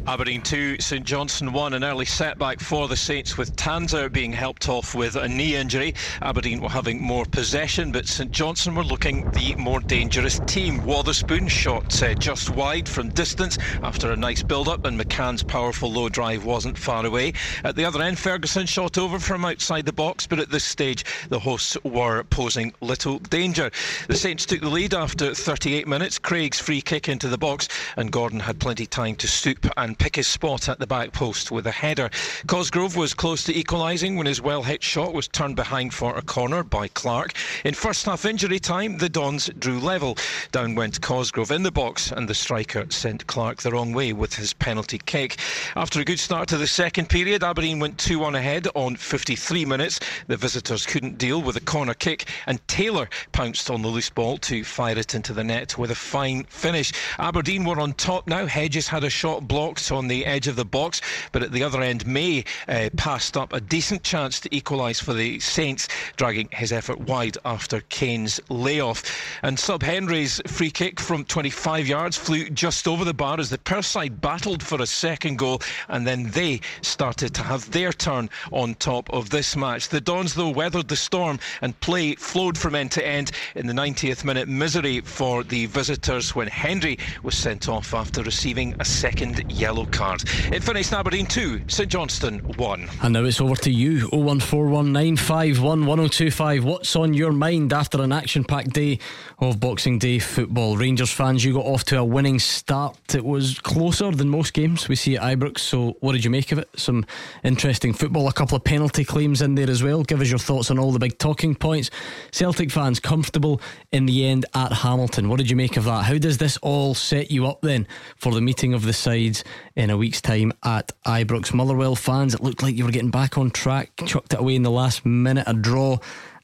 Aberdeen 2, St Johnstone 1. An early setback for the Saints with Tanser being helped off with a knee injury. Aberdeen were having more possession, but St Johnstone were looking the more dangerous team. Wotherspoon shot uh, just wide from distance after a nice build up, and McCann's powerful low drive wasn't far away. At the other end, Ferguson shot over from outside the box, but at this stage, the hosts were posing little danger. The Saints took the lead after 38 minutes. Craig's free kick into the box, and Gordon had plenty time to stoop and pick his spot at the back post with a header. Cosgrove was close to equalising when his well hit shot was turned behind for a corner by Clark. In first half injury time, the Dons drew level. Down went Cosgrove in the box, and the striker sent Clark the wrong way with his penalty kick. After a good start to the second period, Aberdeen went 2 1 ahead on 53 minutes. The visitors couldn't deal with a corner kick, and Taylor pounced on the loose ball to fire it into the net with a fine finish. Aberdeen were on top now. Hedges had a shot blocked on the edge of the box, but at the other end, May uh, passed up a decent chance to equalise for the Saints, dragging his effort wide after Kane's layoff. And Sub Henry's free kick from 25 yards flew just over the bar as the Perth side battled for a second goal, and then they started to have their turn on top of this match. The Dons, though, weathered the storm and play flowed from end to end in the 90th minute misery for the visitors when Henry was sent off after receiving a second yellow yellow card. It finished Aberdeen 2, St Johnstone 1. And now it's over to you 01419511025. What's on your mind after an action packed day of Boxing Day football? Rangers fans, you got off to a winning start. It was closer than most games we see at Ibrox. So, what did you make of it? Some interesting football, a couple of penalty claims in there as well. Give us your thoughts on all the big talking points. Celtic fans comfortable in the end at Hamilton. What did you make of that? How does this all set you up then for the meeting of the sides in a week's time at Ibrox. Motherwell fans, it looked like you were getting back on track, chucked it away in the last minute, a draw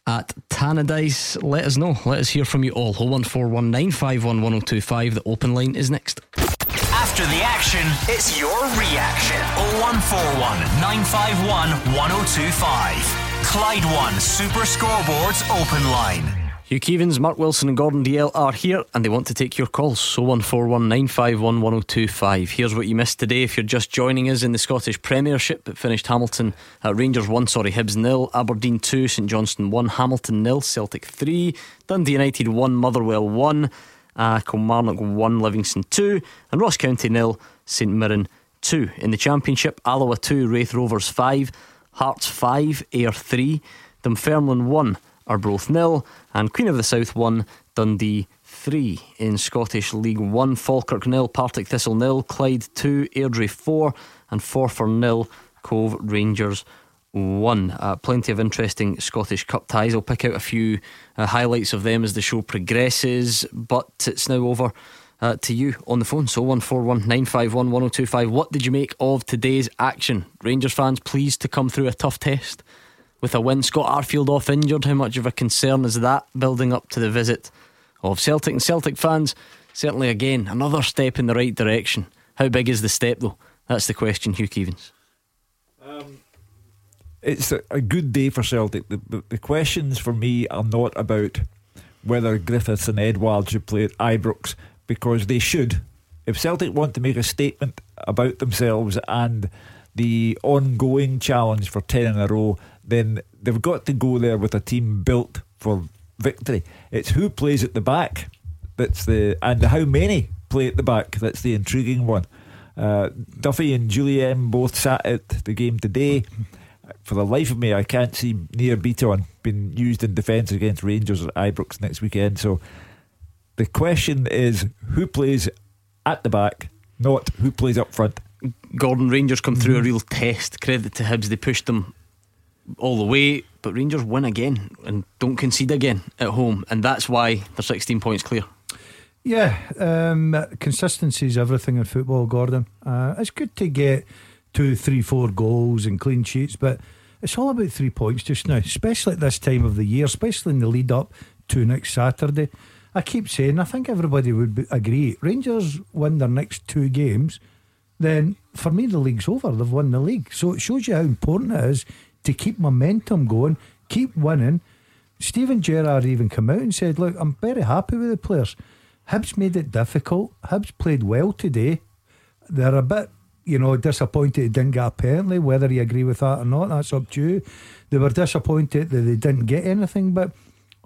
at Tannadice. Let us know. Let us hear from you all. 01419511025. The open line is next. After the action, it's your reaction. 0141 951 1025. Clyde One Super Scoreboards Open Line. Hugh Keevins, Mark Wilson, and Gordon Dalziel are here and they want to take your calls. So 01419511025. Here's what you missed today if you're just joining us in the Scottish Premiership. It finished Hamilton, uh, Rangers 1, sorry, Hibs nil, Aberdeen 2, St Johnstone 1, Hamilton nil, Celtic 3, Dundee United 1, Motherwell 1, uh, Kilmarnock 1, Livingston 2, and Ross County nil, St Mirren 2. In the Championship, Alloa 2, Raith Rovers 5, Hearts 5, Ayr 3, Dunfermline 1, Arbroath nil and Queen of the South won Dundee 3. In Scottish League 1, Falkirk nil, Partick Thistle nil, Clyde 2, Airdrie 4, and 4 for nil, Cove Rangers 1. Uh, plenty of interesting Scottish Cup ties. I'll pick out a few uh, highlights of them as the show progresses, but it's now over. Uh, to you on the phone. So 141 951 1025. What did you make of today's action? Rangers fans, pleased to come through a tough test with a win. Scott Arfield off injured. How much of a concern is that building up to the visit of Celtic and Celtic fans? Certainly, again, another step in the right direction. How big is the step, though? That's the question, Hugh Keevins. Um, it's a, a, good day for Celtic. The, the, the, questions for me are not about whether Griffiths and Edouard should play at Ibrox, because they should. If Celtic want to make a statement about themselves and the ongoing challenge for 10 in a row, then they've got to go there with a team built for victory. It's who plays at the back that's the and how many play at the back that's the intriguing one. Uh, Duffy and Jullien both sat at the game today. For the life of me, I can't see Nir Bitton being used in defence against Rangers at Ibrox next weekend. So the question is who plays at the back, not who plays up front. Gordon Rangers come through a real test. Credit to Hibs, they pushed them all the way, but Rangers win again and don't concede again at home, and that's why they're 16 points clear. Yeah, um, consistency is everything in football, Gordon. Uh, it's good to get two, three, four goals and clean sheets, but it's all about three points just now, especially at this time of the year, especially in the lead up to next Saturday. I keep saying, I think everybody would agree. Rangers win their next two games, then for me the league's over. They've won the league. So it shows you how important it is to keep momentum going, keep winning. Steven Gerrard even came out and said, Look, I'm very happy with the players. Hibs made it difficult. Hibs played well today. They're a bit, you know, disappointed it didn't get a penalty. Whether you agree with that or not, that's up to you. They were disappointed that they didn't get anything, but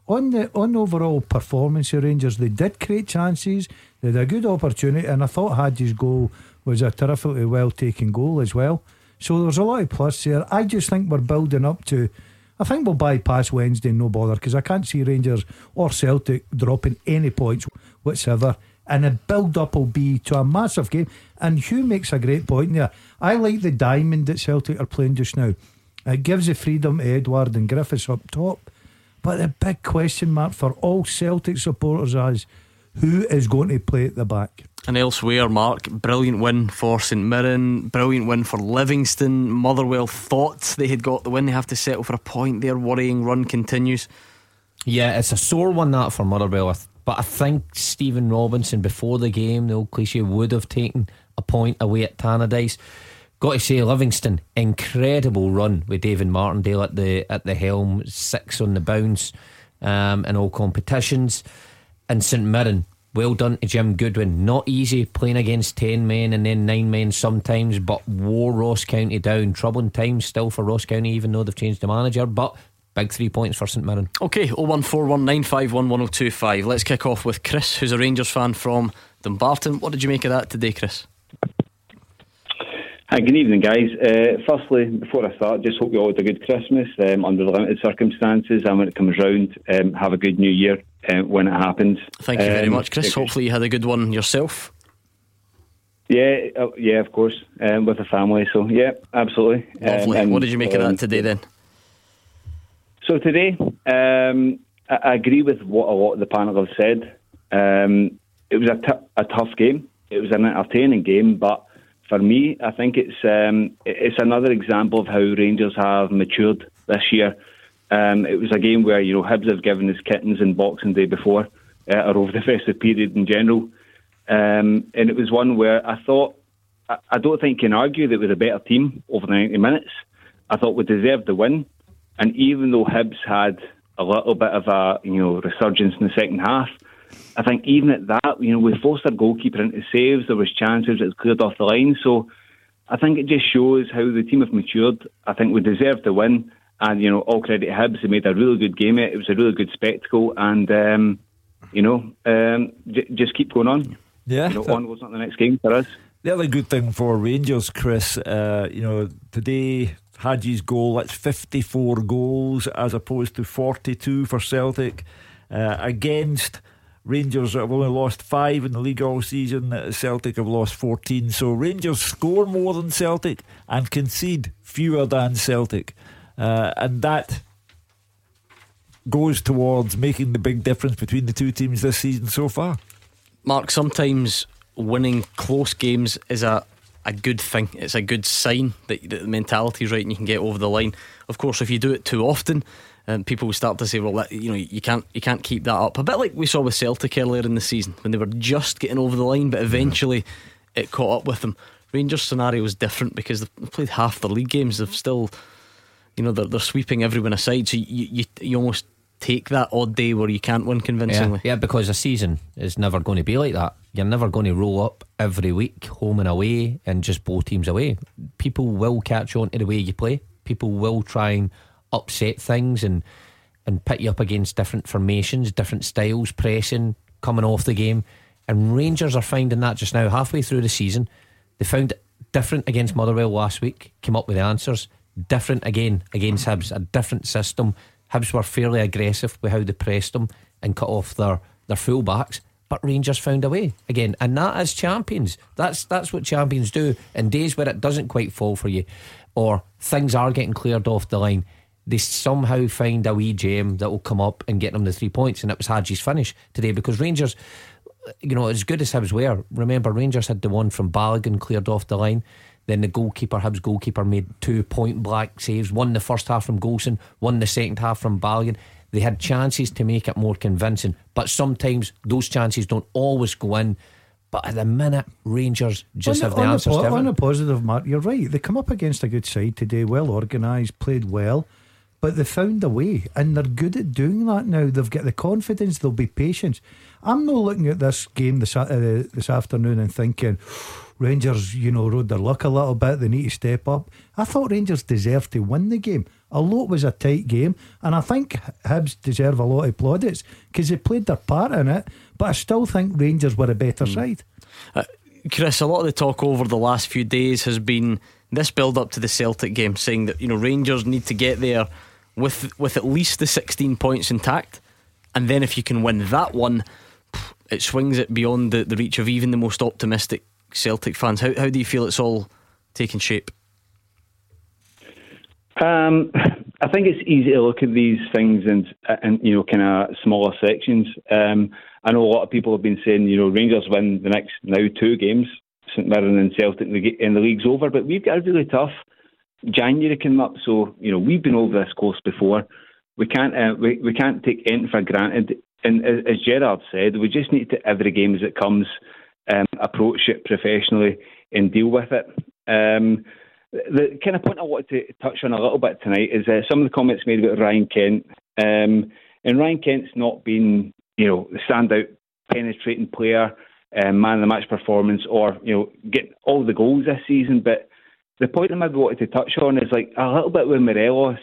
on the on overall performance of Rangers, they did create chances. They had a good opportunity, and I thought Hagi's goal was a terrifically well taken goal as well. So there's a lot of plus here. I just think we're building up to. I think we'll bypass Wednesday, no bother, because I can't see Rangers or Celtic dropping any points whatsoever. And the build up will be to a massive game. And Hugh makes a great point there. I like the diamond that Celtic are playing just now. It gives the freedom to Edouard and Griffiths up top. But the big question mark for all Celtic supporters is who is going to play at the back? And elsewhere, Mark, brilliant win for St Mirren, brilliant win for Livingston. Motherwell thought they had got the win, they have to settle for a point. Their worrying run continues. Yeah, it's a sore one that for Motherwell. But I think Stephen Robinson, before the game, the old cliche, would have taken a point away at Tannadice. Got to say, Livingston, incredible run with David Martindale at the at the helm, six on the bounce um, in all competitions. And St Mirren, well done to Jim Goodwin. Not easy playing against 10 men and then 9 men sometimes, but wore Ross County down. Troubling times still for Ross County, even though they've changed the manager. But Big three points for St Mirren. Okay, 01419511025. Let's kick off with Chris, who's a Rangers fan from Dumbarton. What did you make of that today, Chris? Hi, good evening, guys. Uh, firstly, before I start, just hope you all had a good Christmas um, under the limited circumstances, and when it comes round, um, have a good New Year uh, when it happens. Thank you very Um, much, Chris. Hopefully, you had a good one yourself. Yeah, uh, yeah, of course, um, with the family. So yeah, absolutely. Lovely. Um, what did you make of that today then? So today, um, I, I agree with what a lot of the panel have said. Um, it was a, t- a tough game. It was an entertaining game, but for me, I think it's um, it's another example of how Rangers have matured this year. Um, it was a game where you know Hibs have given us kittens in Boxing Day before, uh, or over the festive period in general, um, and it was one where I thought I, I don't think you can argue that we're a better team over the ninety minutes. I thought we deserved the win. And even though Hibs had a little bit of a you know resurgence in the second half, I think even at that, you know, we forced our goalkeeper into saves. There was chances it was cleared off the line. So I think it just shows how the team have matured. I think we deserved the win, and you know, all credit to Hibs. They made a really good game. It was a really good spectacle, and um, you know, um, j- just keep going on. Yeah, you know, onwards on the next game for us. The other good thing for Rangers, Chris, uh, you know, today Hagi's goal, that's 54 goals as opposed to 42 for Celtic. Uh, against Rangers have only lost five in the league all season, Celtic have lost 14. So Rangers score more than Celtic and concede fewer than Celtic. Uh, and that goes towards making the big difference between the two teams this season so far. Mark, sometimes winning close games is a, a good thing. It's a good sign that, that the mentality is right and you can get over the line. Of course, if you do it too often, um, people will start to say, "Well, that, you know, you can't you can't keep that up." A bit like we saw with Celtic earlier in the season when they were just getting over the line, but eventually it caught up with them. Rangers' scenario is different because they've played half the league games. They've still, you know, they're, they're sweeping everyone aside. So you, you you almost take that odd day where you can't win convincingly. Yeah, yeah, because a season is never going to be like that. You're never going to roll up every week, home and away, and just both teams away. People will catch on to the way you play. People will try and upset things and and pit you up against different formations, different styles, pressing, coming off the game. And Rangers are finding that just now, halfway through the season. They found it different against Motherwell last week, came up with the answers. Different again against Hibs, a different system. Hibs were fairly aggressive with how they pressed them and cut off their, their full backs. But Rangers found a way again, and that is champions. That's that's what champions do. In days where it doesn't quite fall for you, or things are getting cleared off the line, they somehow find a wee gem that will come up and get them the three points. And it was Hagi's finish today because Rangers, you know, as good as Hibs were, remember Rangers had the one from Balogun cleared off the line. Then the goalkeeper, Hibs goalkeeper, made two point blank saves. One the first half from Goldson, one the second half from Balogun. They had chances to make it more convincing, but sometimes those chances don't always go in. But at the minute, Rangers just on have the, the answers po- On a positive, Mark, you're right. They come up against a good side today, well organised, played well, but they found a way, and they're good at doing that now. They've got the confidence, they'll be patient. I'm not looking at this game this, uh, this afternoon and thinking, Rangers, you know, rode their luck a little bit, they need to step up. I thought Rangers deserved to win the game. Although it was a tight game, and I think Hibs deserve a lot of plaudits because they played their part in it, but I still think Rangers were a better mm. side. Uh, Chris, a lot of the talk over the last few days has been this build up to the Celtic game, saying that you know Rangers need to get there with with at least the 16 points intact, and then if you can win that one, it swings it beyond the, the reach of even the most optimistic Celtic fans. How how do you feel it's all taking shape? Um, I think it's easy to look at these things in, in you know, kind of smaller sections. Um, I know a lot of people have been saying, you know, Rangers win the next now two games, St Mirren and Celtic, and the league's over. But we've got a really tough January coming up, so you know we've been over this course before. We can't uh, we, we can't take anything for granted. And as Gerrard said, we just need to every game as it comes, um, approach it professionally and deal with it. Um, the kind of point I wanted to touch on a little bit tonight is uh, some of the comments made about Ryan Kent. Um, and Ryan Kent's not been, you know, the standout penetrating player, um, man of the match performance, or you know, get all the goals this season. But the point I maybe wanted to touch on is like a little bit with Morelos.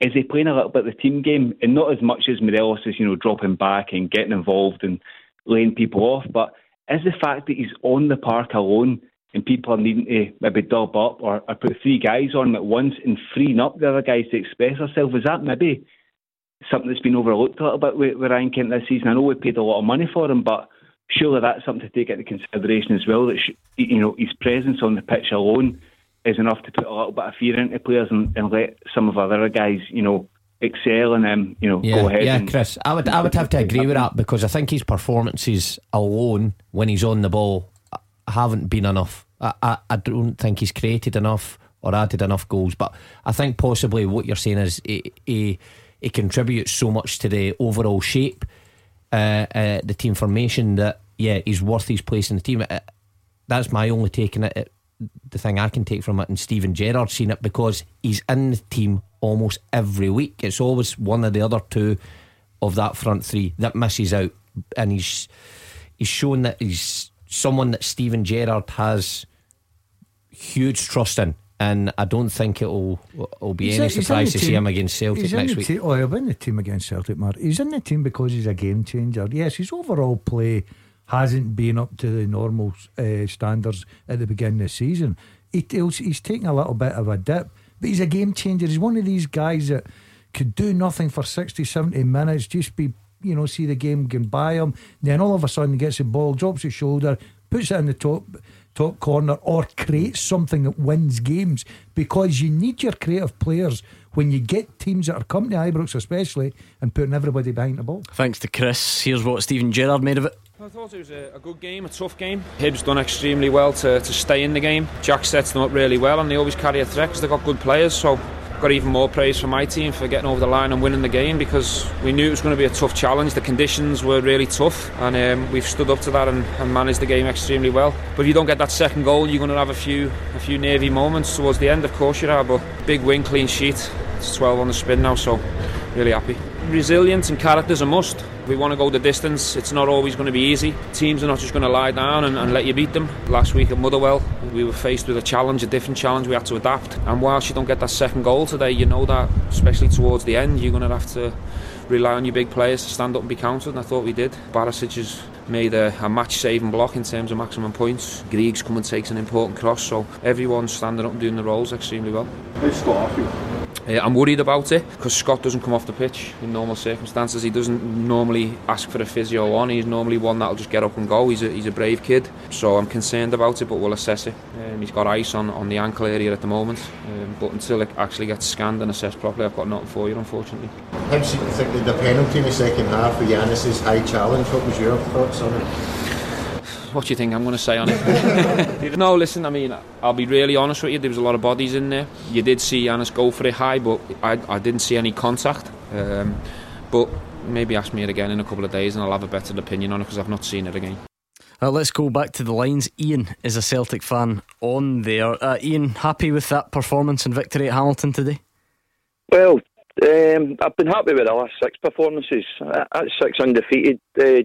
Is he playing a little bit of the team game, and not as much as Morelos is, you know, dropping back and getting involved and laying people off, but is the fact that he's on the park alone and people are needing to maybe dub up or, or put three guys on him at once and freeing up the other guys to express themselves. Is that maybe something that's been overlooked a little bit with, with Ryan Kent this season? I know we paid a lot of money for him, but surely that's something to take into consideration as well. That you know his presence on the pitch alone is enough to put a little bit of fear into players and, and let some of our other guys, you know, excel and um, you know, yeah, go ahead. Yeah, Chris, I would I would have to agree with that because I think his performances alone when he's on the ball haven't been enough. I, I, I don't think he's created enough or added enough goals. But I think possibly what you're saying is he, he, he contributes so much to the overall shape, uh, uh, the team formation that yeah he's worth his place in the team. Uh, that's my only take on it. The thing I can take from it, and Steven Gerrard's seen it because he's in the team almost every week. It's always one of the other two of that front three that misses out, and he's he's shown that he's someone that Steven Gerrard has huge trust in. And I don't think it'll will be he's any a, surprise to see him against Celtic next week. Te- oh, he'll be in the team against Celtic, Mark. He's in the team because he's a game changer. Yes, his overall play hasn't been up to the normal uh, standards at the beginning of the season. He, he's taking a little bit of a dip, but he's a game changer. He's one of these guys that could do nothing for 60, 70 minutes, just be you know, see the game going by him. Then all of a sudden, he gets the ball, drops his shoulder, puts it in the top top corner, or creates something that wins games. Because you need your creative players when you get teams that are coming to Ibrox, especially, and putting everybody behind the ball. Thanks to Chris. Here's what Steven Gerrard made of it. I thought it was a, a, good game, a tough game. Hibs done extremely well to, to stay in the game. Jack sets them up really well, and they always carry a threat because they've got good players. So got even more praise for my team for getting over the line and winning the game because we knew it was going to be a tough challenge. The conditions were really tough, and um, we've stood up to that and, and, managed the game extremely well. But if you don't get that second goal, you're going to have a few a few nervy moments towards the end. Of course you are, but big win, clean sheet. It's 12 on the spin now, so really happy. Resilience and character's a must. We want to go the distance. It's not always going to be easy. Teams are not just going to lie down and, and, let you beat them. Last week at Motherwell, we were faced with a challenge, a different challenge. We had to adapt. And whilst you don't get that second goal today, you know that, especially towards the end, you're going to have to rely on your big players to stand up and be counted. And I thought we did. Barisic has made a, a match-saving block in terms of maximum points. Griggs come and takes an important cross. So everyone's standing up and doing the roles extremely well. How's Scott uh, I'm worried about it because Scott doesn't come off the pitch in normal circumstances. He doesn't normally ask for a physio on. He's normally one that'll just get up and go. He's a, he's a brave kid, so I'm concerned about it, but we'll assess it. Um, he's got ice on, on the ankle area at the moment, um, but until it actually gets scanned and assessed properly, I've got nothing for you, unfortunately. Him seemed to think the penalty in the second half for Ianis's high challenge. What was your thoughts on it? what do you think I'm going to say on it? no, listen, I mean, I'll be really honest with you. There was a lot of bodies in there. You did see Ianis go for it high, but I, I didn't see any contact. Um, but maybe ask me it again in a couple of days and I'll have a better opinion on it because I've not seen it again. Well, let's go back to the lines. Ian is a Celtic fan on there. Uh, Ian, happy with that performance and victory at Hamilton today? Well, um, I've been happy with the last six performances. Uh, That's six undefeated. Uh,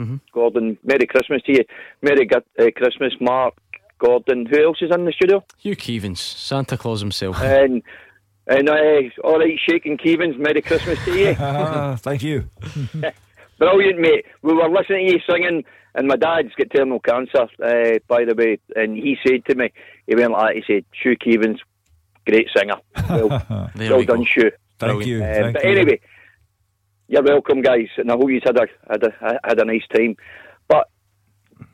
mm-hmm. Gordon, Merry Christmas to you. Merry uh, Christmas, Mark, Gordon. Who else is in the studio? Hugh Keevins, Santa Claus himself. And and uh, all right, shaking Keevins. Merry Christmas to you. Thank you. Brilliant, mate. We were listening to you singing, and my dad's got terminal cancer, uh, by the way. And he said to me, he went like that, he said, Hugh Keevins, great singer. Well, There well we go. done, Hugh. Thank you, Uh, thank but you. anyway, you're welcome, guys, and I hope you had a, had a had a nice time. But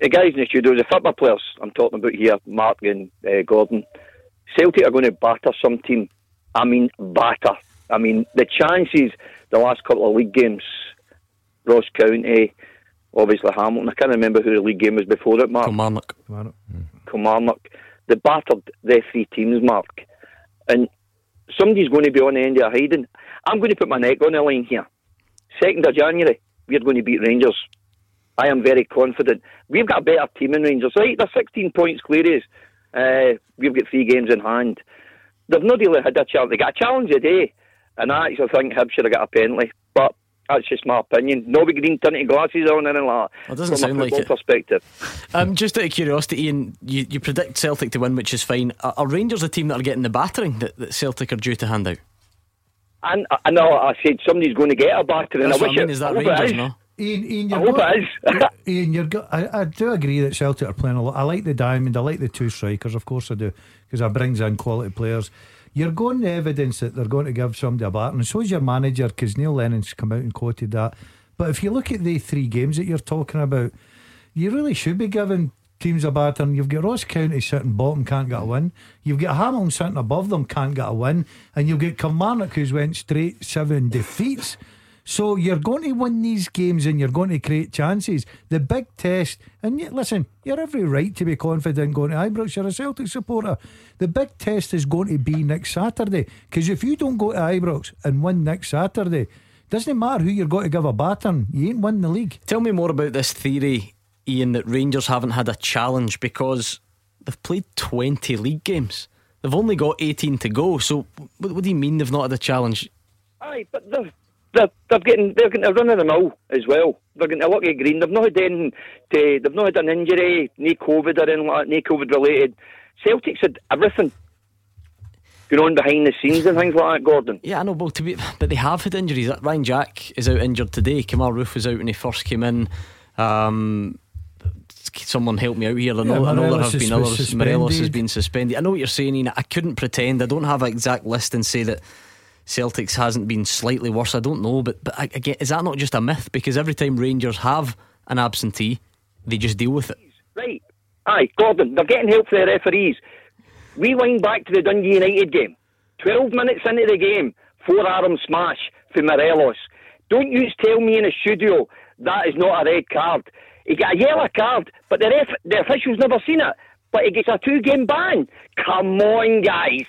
the guys in the studio, the football players I'm talking about here, Mark and uh, Gordon, Celtic are going to batter some team. I mean, batter. I mean, the chances the last couple of league games, Ross County, obviously Hamilton. I can't remember who the league game was before it, Mark. Kilmarnock. Kilmarnock. They battered their three teams, Mark. And somebody's going to be on the end of a hiding. I'm going to put my neck on the line here. 2nd of January, we're going to beat Rangers. I am very confident. We've got a better team in Rangers, right? They're 16 points clear. Uh, we've got three games in hand. They've not really had a challenge. They got a challenge today, and I actually think Hibs should have got a penalty. But that's just my opinion. No big green tinted glasses on and all that. It doesn't From a sound like football it. perspective. Um, just out of curiosity, Ian, you, you predict Celtic to win, which is fine. Are, are Rangers a team that are getting the battering that, that Celtic are due to hand out? And I know I said somebody's going to get a batter, and That's I what wish I mean, it, is that I hope Rangers, it is. no? Ian, Ian, I you're hope go- it is. Ian, you're go- I, I do agree that Celtic are playing a lot. I like the diamond. I like the two strikers, of course I do, because that brings in quality players. You're going the evidence that they're going to give somebody a batter, and so is your manager, because Neil Lennon's come out and quoted that. But if you look at the three games that you're talking about, you really should be giving teams are batter. And you've got Ross County sitting bottom, can't get a win. You've got Hamilton sitting above them, can't get a win. And you've got Kilmarnock, who's went straight seven defeats. So you're going to win these games and you're going to create chances. The big test, and listen, you're every right to be confident going to Ibrox. You're a Celtic supporter. The big test is going to be next Saturday. Because if you don't go to Ibrox and win next Saturday, doesn't it matter who you're going to give a baton, you ain't win the league. Tell me more about this theory, Ian, that Rangers haven't had a challenge because they've played 20 league games. They've only got 18 to go. So, what, what do you mean they've not had a challenge? Aye, but they're, they're, they're getting they're getting a run of the mill as well. They're getting a lucky green. They've not had anything to, they've not had an injury, no COVID or anything like that, no COVID related. Celtic's had everything going on behind the scenes and things like that, Gordon. Yeah, I know, to be, but they have had injuries. Ryan Jack is out injured today. Kemar Roofe was out when he first came in. Um, someone help me out here. I know, Yeah, I know there Morelos have been was others. Morelos has been suspended. I know what you're saying, Ian. I couldn't pretend. I don't have an exact list and say that Celtics hasn't been slightly worse. I don't know, but but I- again, is that not just a myth? Because every time Rangers have an absentee, they just deal with it. Right. Aye, Gordon, they're getting help from the referees. Rewind back to the Dundee United game. 12 minutes into the game, four arm smash for Morelos. Don't you tell me in a studio that is not a red card. He got a yellow card, but the ref, the official's never seen it. But he gets a two game ban. Come on, guys.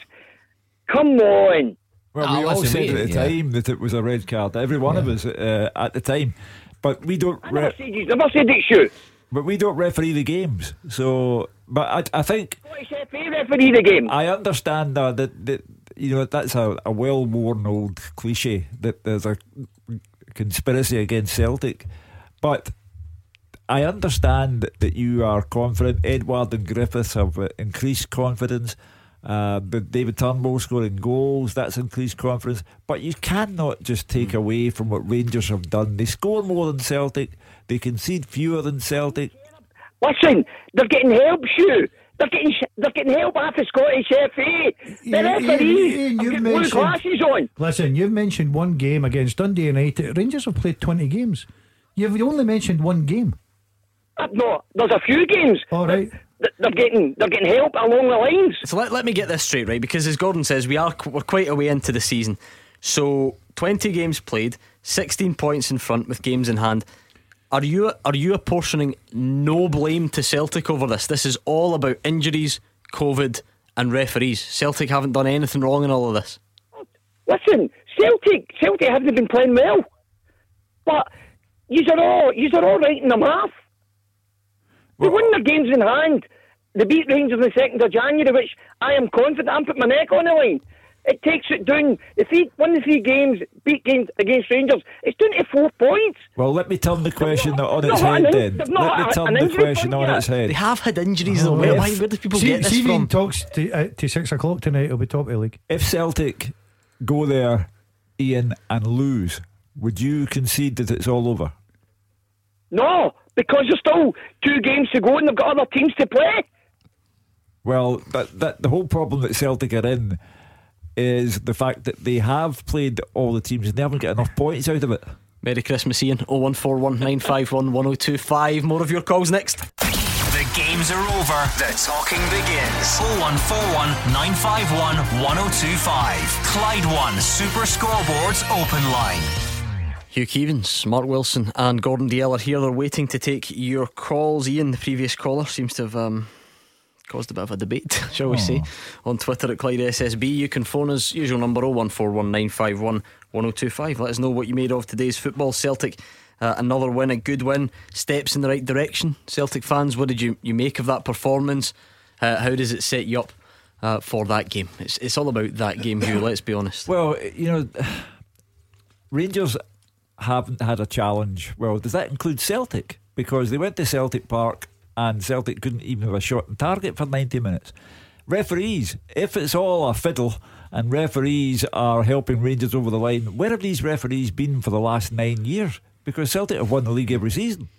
Come on. Well, we all said at the time that it was a red card. Every one of us uh, at the time, but we don't. I never said you never said it should. But we don't referee the games, so. But I, I think Scottish FA referee the game. I understand uh, that that you know that's a, a well-worn old cliche that there's a conspiracy against Celtic, but I understand that you are confident. Edouard and Griffiths have uh, increased confidence. Uh, but David Turnbull scoring goals, that's increased confidence. But you cannot just take away from what Rangers have done. They score more than Celtic, they concede fewer than Celtic. Listen, they're getting help, Hugh. They're getting sh- they're getting help off the Scottish FA. The Ian, referees Ian, have you've blue mentioned- glasses on. Listen, you've mentioned one game against Dundee United. Rangers have played 20 games. You've only mentioned one game. No, there's a few games. All right. Th- They're getting they're getting help along the lines. So let, let me get this straight, right? Because as Gordon says, we are we're quite a way into the season. So 20 games played, 16 points in front with games in hand. Are you are you apportioning no blame to Celtic over this? This is all about injuries, COVID, and referees. Celtic haven't done anything wrong in all of this. Listen, Celtic Celtic haven't been playing well, but you are all you are all right in the math. They won their games in hand. They beat Rangers on the 2nd of January, which I am confident I'm putting my neck on the line. It takes it down. The three, won the three games, beat games against Rangers. It's 24 points. Well, let me turn the question on its head an- then. they've Let me had turn an the injury question point on yet. its head. They have had injuries though. Where, why, where do people see, get this see if Ian from? talks to, uh, to six o'clock tonight, it'll be top of the league. If Celtic go there, Ian, and lose, would you concede that it's all over? No, because there's still two games to go and they've got other teams to play. Well, that, that the whole problem that Celtic are in is the fact that they have played all the teams and they haven't got enough points out of it. Merry Christmas, Ian. 0141 951 1025. More of your calls next. The games are over. The talking begins. 0141 951 1025. Clyde One Super Scoreboards Open Line. Hugh Keevins, Mark Wilson, and Gordon Dalziel are here. They're waiting to take your calls. Ian, the previous caller, seems to have um, caused a bit of a debate, shall we say, on Twitter at Clyde SSB. You can phone us, usual number 0141951 1025. Let us know what you made of today's football. Celtic, uh, another win, a good win, steps in the right direction. Celtic fans, what did you, you make of that performance? Uh, how does it set you up uh, for that game? It's, it's all about that game, Hugh, let's be honest. Well, you know, Rangers haven't had a challenge. Well, does that include Celtic? Because they went to Celtic Park and Celtic couldn't even have a shot on target for 90 minutes. Referees, if it's all a fiddle and referees are helping Rangers over the line, where have these referees been for the last nine years? Because Celtic have won the league every season.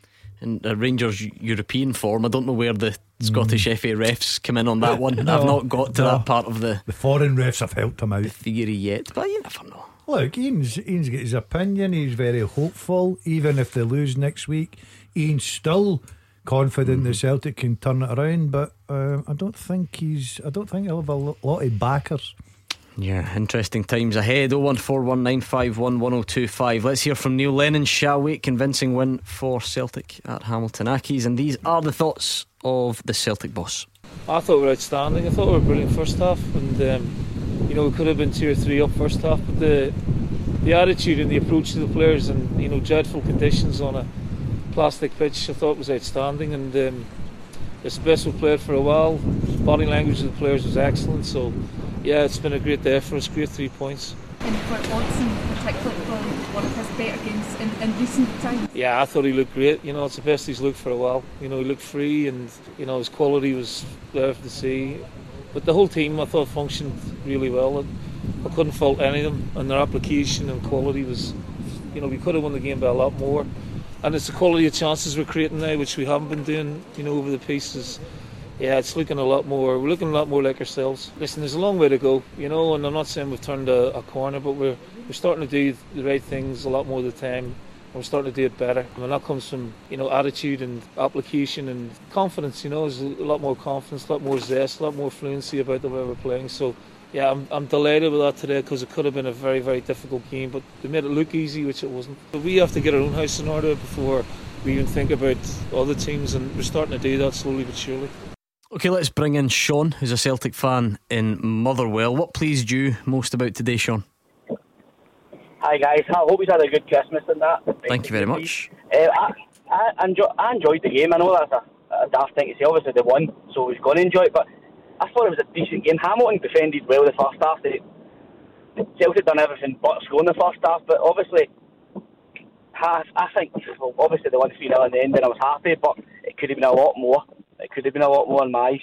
in uh, Rangers European form. I don't know where the Scottish FA refs come in on that one. No, I've not got to no. that part of the The foreign refs have helped them out. theory yet, but you never know. Look, Ian's, Ian's got his opinion. He's very hopeful. Even if they lose next week, Ian's still confident the Celtic can turn it around. But uh, I don't think he's. I don't think he'll have a lot of backers. Yeah, interesting times ahead. 01419511025. Let's hear from Neil Lennon, shall we? Convincing win for Celtic at Hamilton Accies. And these are the thoughts of the Celtic boss. I thought we were outstanding. I thought we were brilliant first half, and um, you know we could have been two or three up first half. But the the attitude and the approach to the players, and you know dreadful conditions on a plastic pitch, I thought was outstanding. And um, it's the best we've played for a while. Body language of the players was excellent. So yeah, it's been a great day for us. Great three points. And for Watson, particularly for one of his better games in, in recent times. Yeah, I thought he looked great. You know, it's the best he's looked for a while. You know, he looked free and, you know, his quality was there to see. But the whole team, I thought, functioned really well. And I couldn't fault any of them. And their application and quality was, you know, we could have won the game by a lot more. And it's the quality of chances we're creating now, which we haven't been doing, you know, over the pieces. Yeah, it's looking a lot more. We're looking a lot more like ourselves. Listen, there's a long way to go, you know, and I'm not saying we've turned a, a corner, but we're we're starting to do the right things a lot more of the time. We're starting to do it better. I And that comes from, you know, attitude and application and confidence, you know, there's a lot more confidence, a lot more zest, a lot more fluency about the way we're playing. So, yeah, I'm, I'm delighted with that today because it could have been a very, very difficult game, but they made it look easy, which it wasn't. But we have to get our own house in order before we even think about other teams, and we're starting to do that slowly but surely. Okay, let's bring in Sean, who's a Celtic fan in Motherwell. What pleased you most about today, Sean? Hi guys, I hope you've had a good Christmas and that. Thank you very much. Uh, I, I, enjoy, I enjoyed the game. I know that's a, a daft thing to say. Obviously they won, so we're going to enjoy it. But I thought it was a decent game. Hamilton defended well the first half. They, Celtic done everything but score in the first half. But obviously, half, I think well, obviously they won three 0 in the end, and I was happy. But it could have been a lot more. It could have been a lot more in my eyes.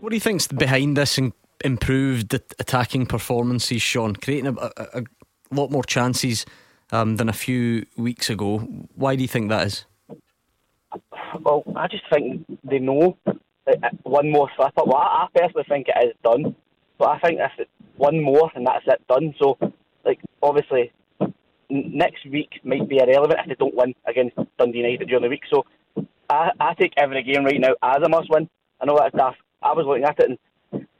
What do you think's behind this in- improved attacking performances, Sean? Creating a, a, a lot more chances um, than a few weeks ago. Why do you think that is? Well, I just think they know uh, one more slip up. Well, I, personally think it is done, but I think if one more and that's it done. So, like obviously, next week might be irrelevant if they don't win against Dundee United during the week. So, I, I take every game right now as a must win. I know that's daft. I was looking at it and.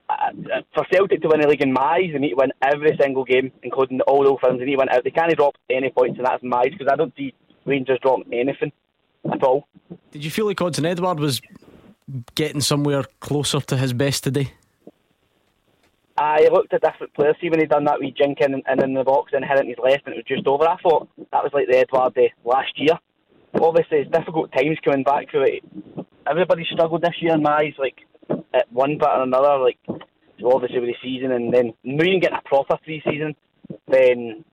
Uh, for Celtic to win the league in my eyes, they need to win every single game, including all the old firms. They need to win out. They can't drop any points, and that's my eyes because I don't see Rangers dropping anything at all. Did you feel like Odsonne Edouard was getting somewhere closer to his best today? I looked at different players. See when he done that wee jink in, and in the box and hit it in his left, and it was just over. I thought that was like the Edouard day last year. Obviously, it's difficult times coming back through it everybody struggled this year in my eyes, like at one bit or another. Like so obviously with the season, and then moving getting a proper pre-season, then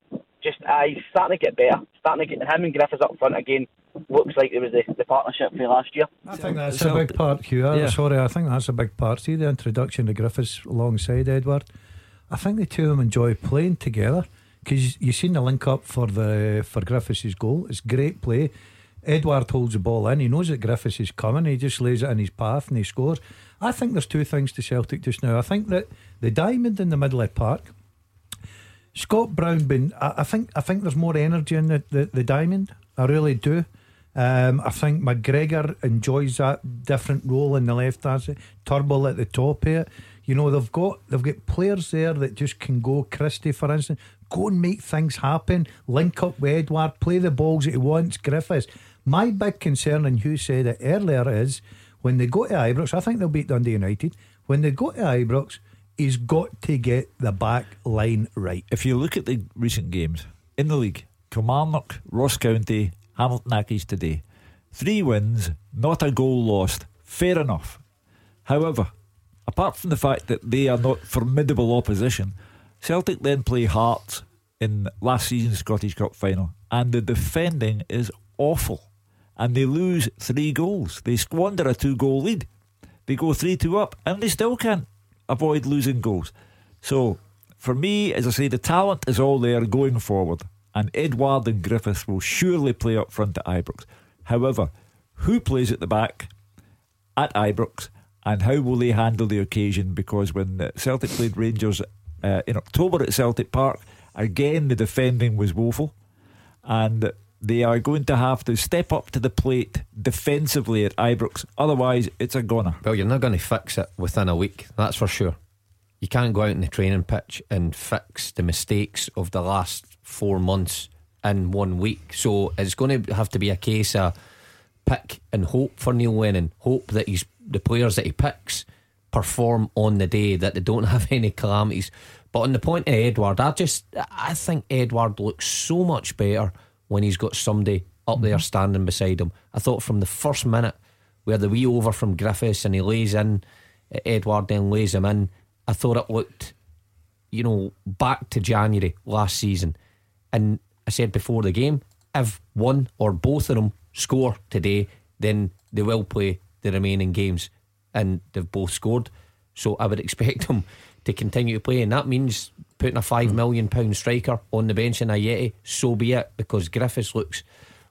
just I starting to get better. Starting to get him and Griffiths up front again. Looks like it was the, the partnership for last year. I think that's a big part, Hugh. Uh, Yeah. Sorry, I think that's a big part. See the introduction of Griffiths alongside Edouard. I think the two of them enjoy playing together because you've seen the link up for the for Griffiths' goal. It's great play. Edouard holds the ball in. He knows that Griffiths is coming. He just lays it in his path and he scores. I think there's two things to Celtic just now. I think that the diamond in the middle of park. Scott Brown been I, I think I think there's more energy in the, the, the diamond. I really do. Um, I think McGregor enjoys that different role in the left hand. Turnbull at the top here. You know, they've got they've got players there that just can go. Christie, for instance, go and make things happen. Link up with Edouard, play the balls that he wants. Griffiths. My big concern, and you said it earlier, is when they go to Ibrox. I think they'll beat Dundee United. When they go to Ibrox, he's got to get the back line right. If you look at the recent games in the league, Kilmarnock, Ross County, Hamilton Accies today, three wins, not a goal lost. Fair enough. However, apart from the fact that they are not formidable opposition, Celtic then play Hearts in last season's Scottish Cup final, and the defending is awful. And they lose three goals. They squander a two goal lead. They go 3 2 up, and they still can't avoid losing goals. So, for me, as I say, the talent is all there going forward, and Edouard and Griffiths will surely play up front at Ibrox. However, who plays at the back at Ibrox, and how will they handle the occasion? Because when Celtic played Rangers uh, in October at Celtic Park, again the defending was woeful, and they are going to have to step up to the plate defensively at Ibrox. Otherwise, it's a goner. Well, you're not going to fix it within a week, that's for sure. You can't go out in the training pitch and fix the mistakes of the last four months in one week. So it's going to have to be a case of pick and hope for Neil Lennon. Hope that he's the players that he picks perform on the day, that they don't have any calamities. But on the point of Edouard, I just I think Edouard looks so much better when he's got somebody up there mm-hmm. standing beside him. I thought from the first minute where the wee over from Griffiths and he lays in Edouard then lays him in, I thought it looked, you know, back to January last season. And I said before the game, if one or both of them score today, then they will play the remaining games. And they've both scored. So I would expect them to continue to play. And that means putting a five hmm. million pound striker on the bench in Ajeti, so be it, because Griffiths looks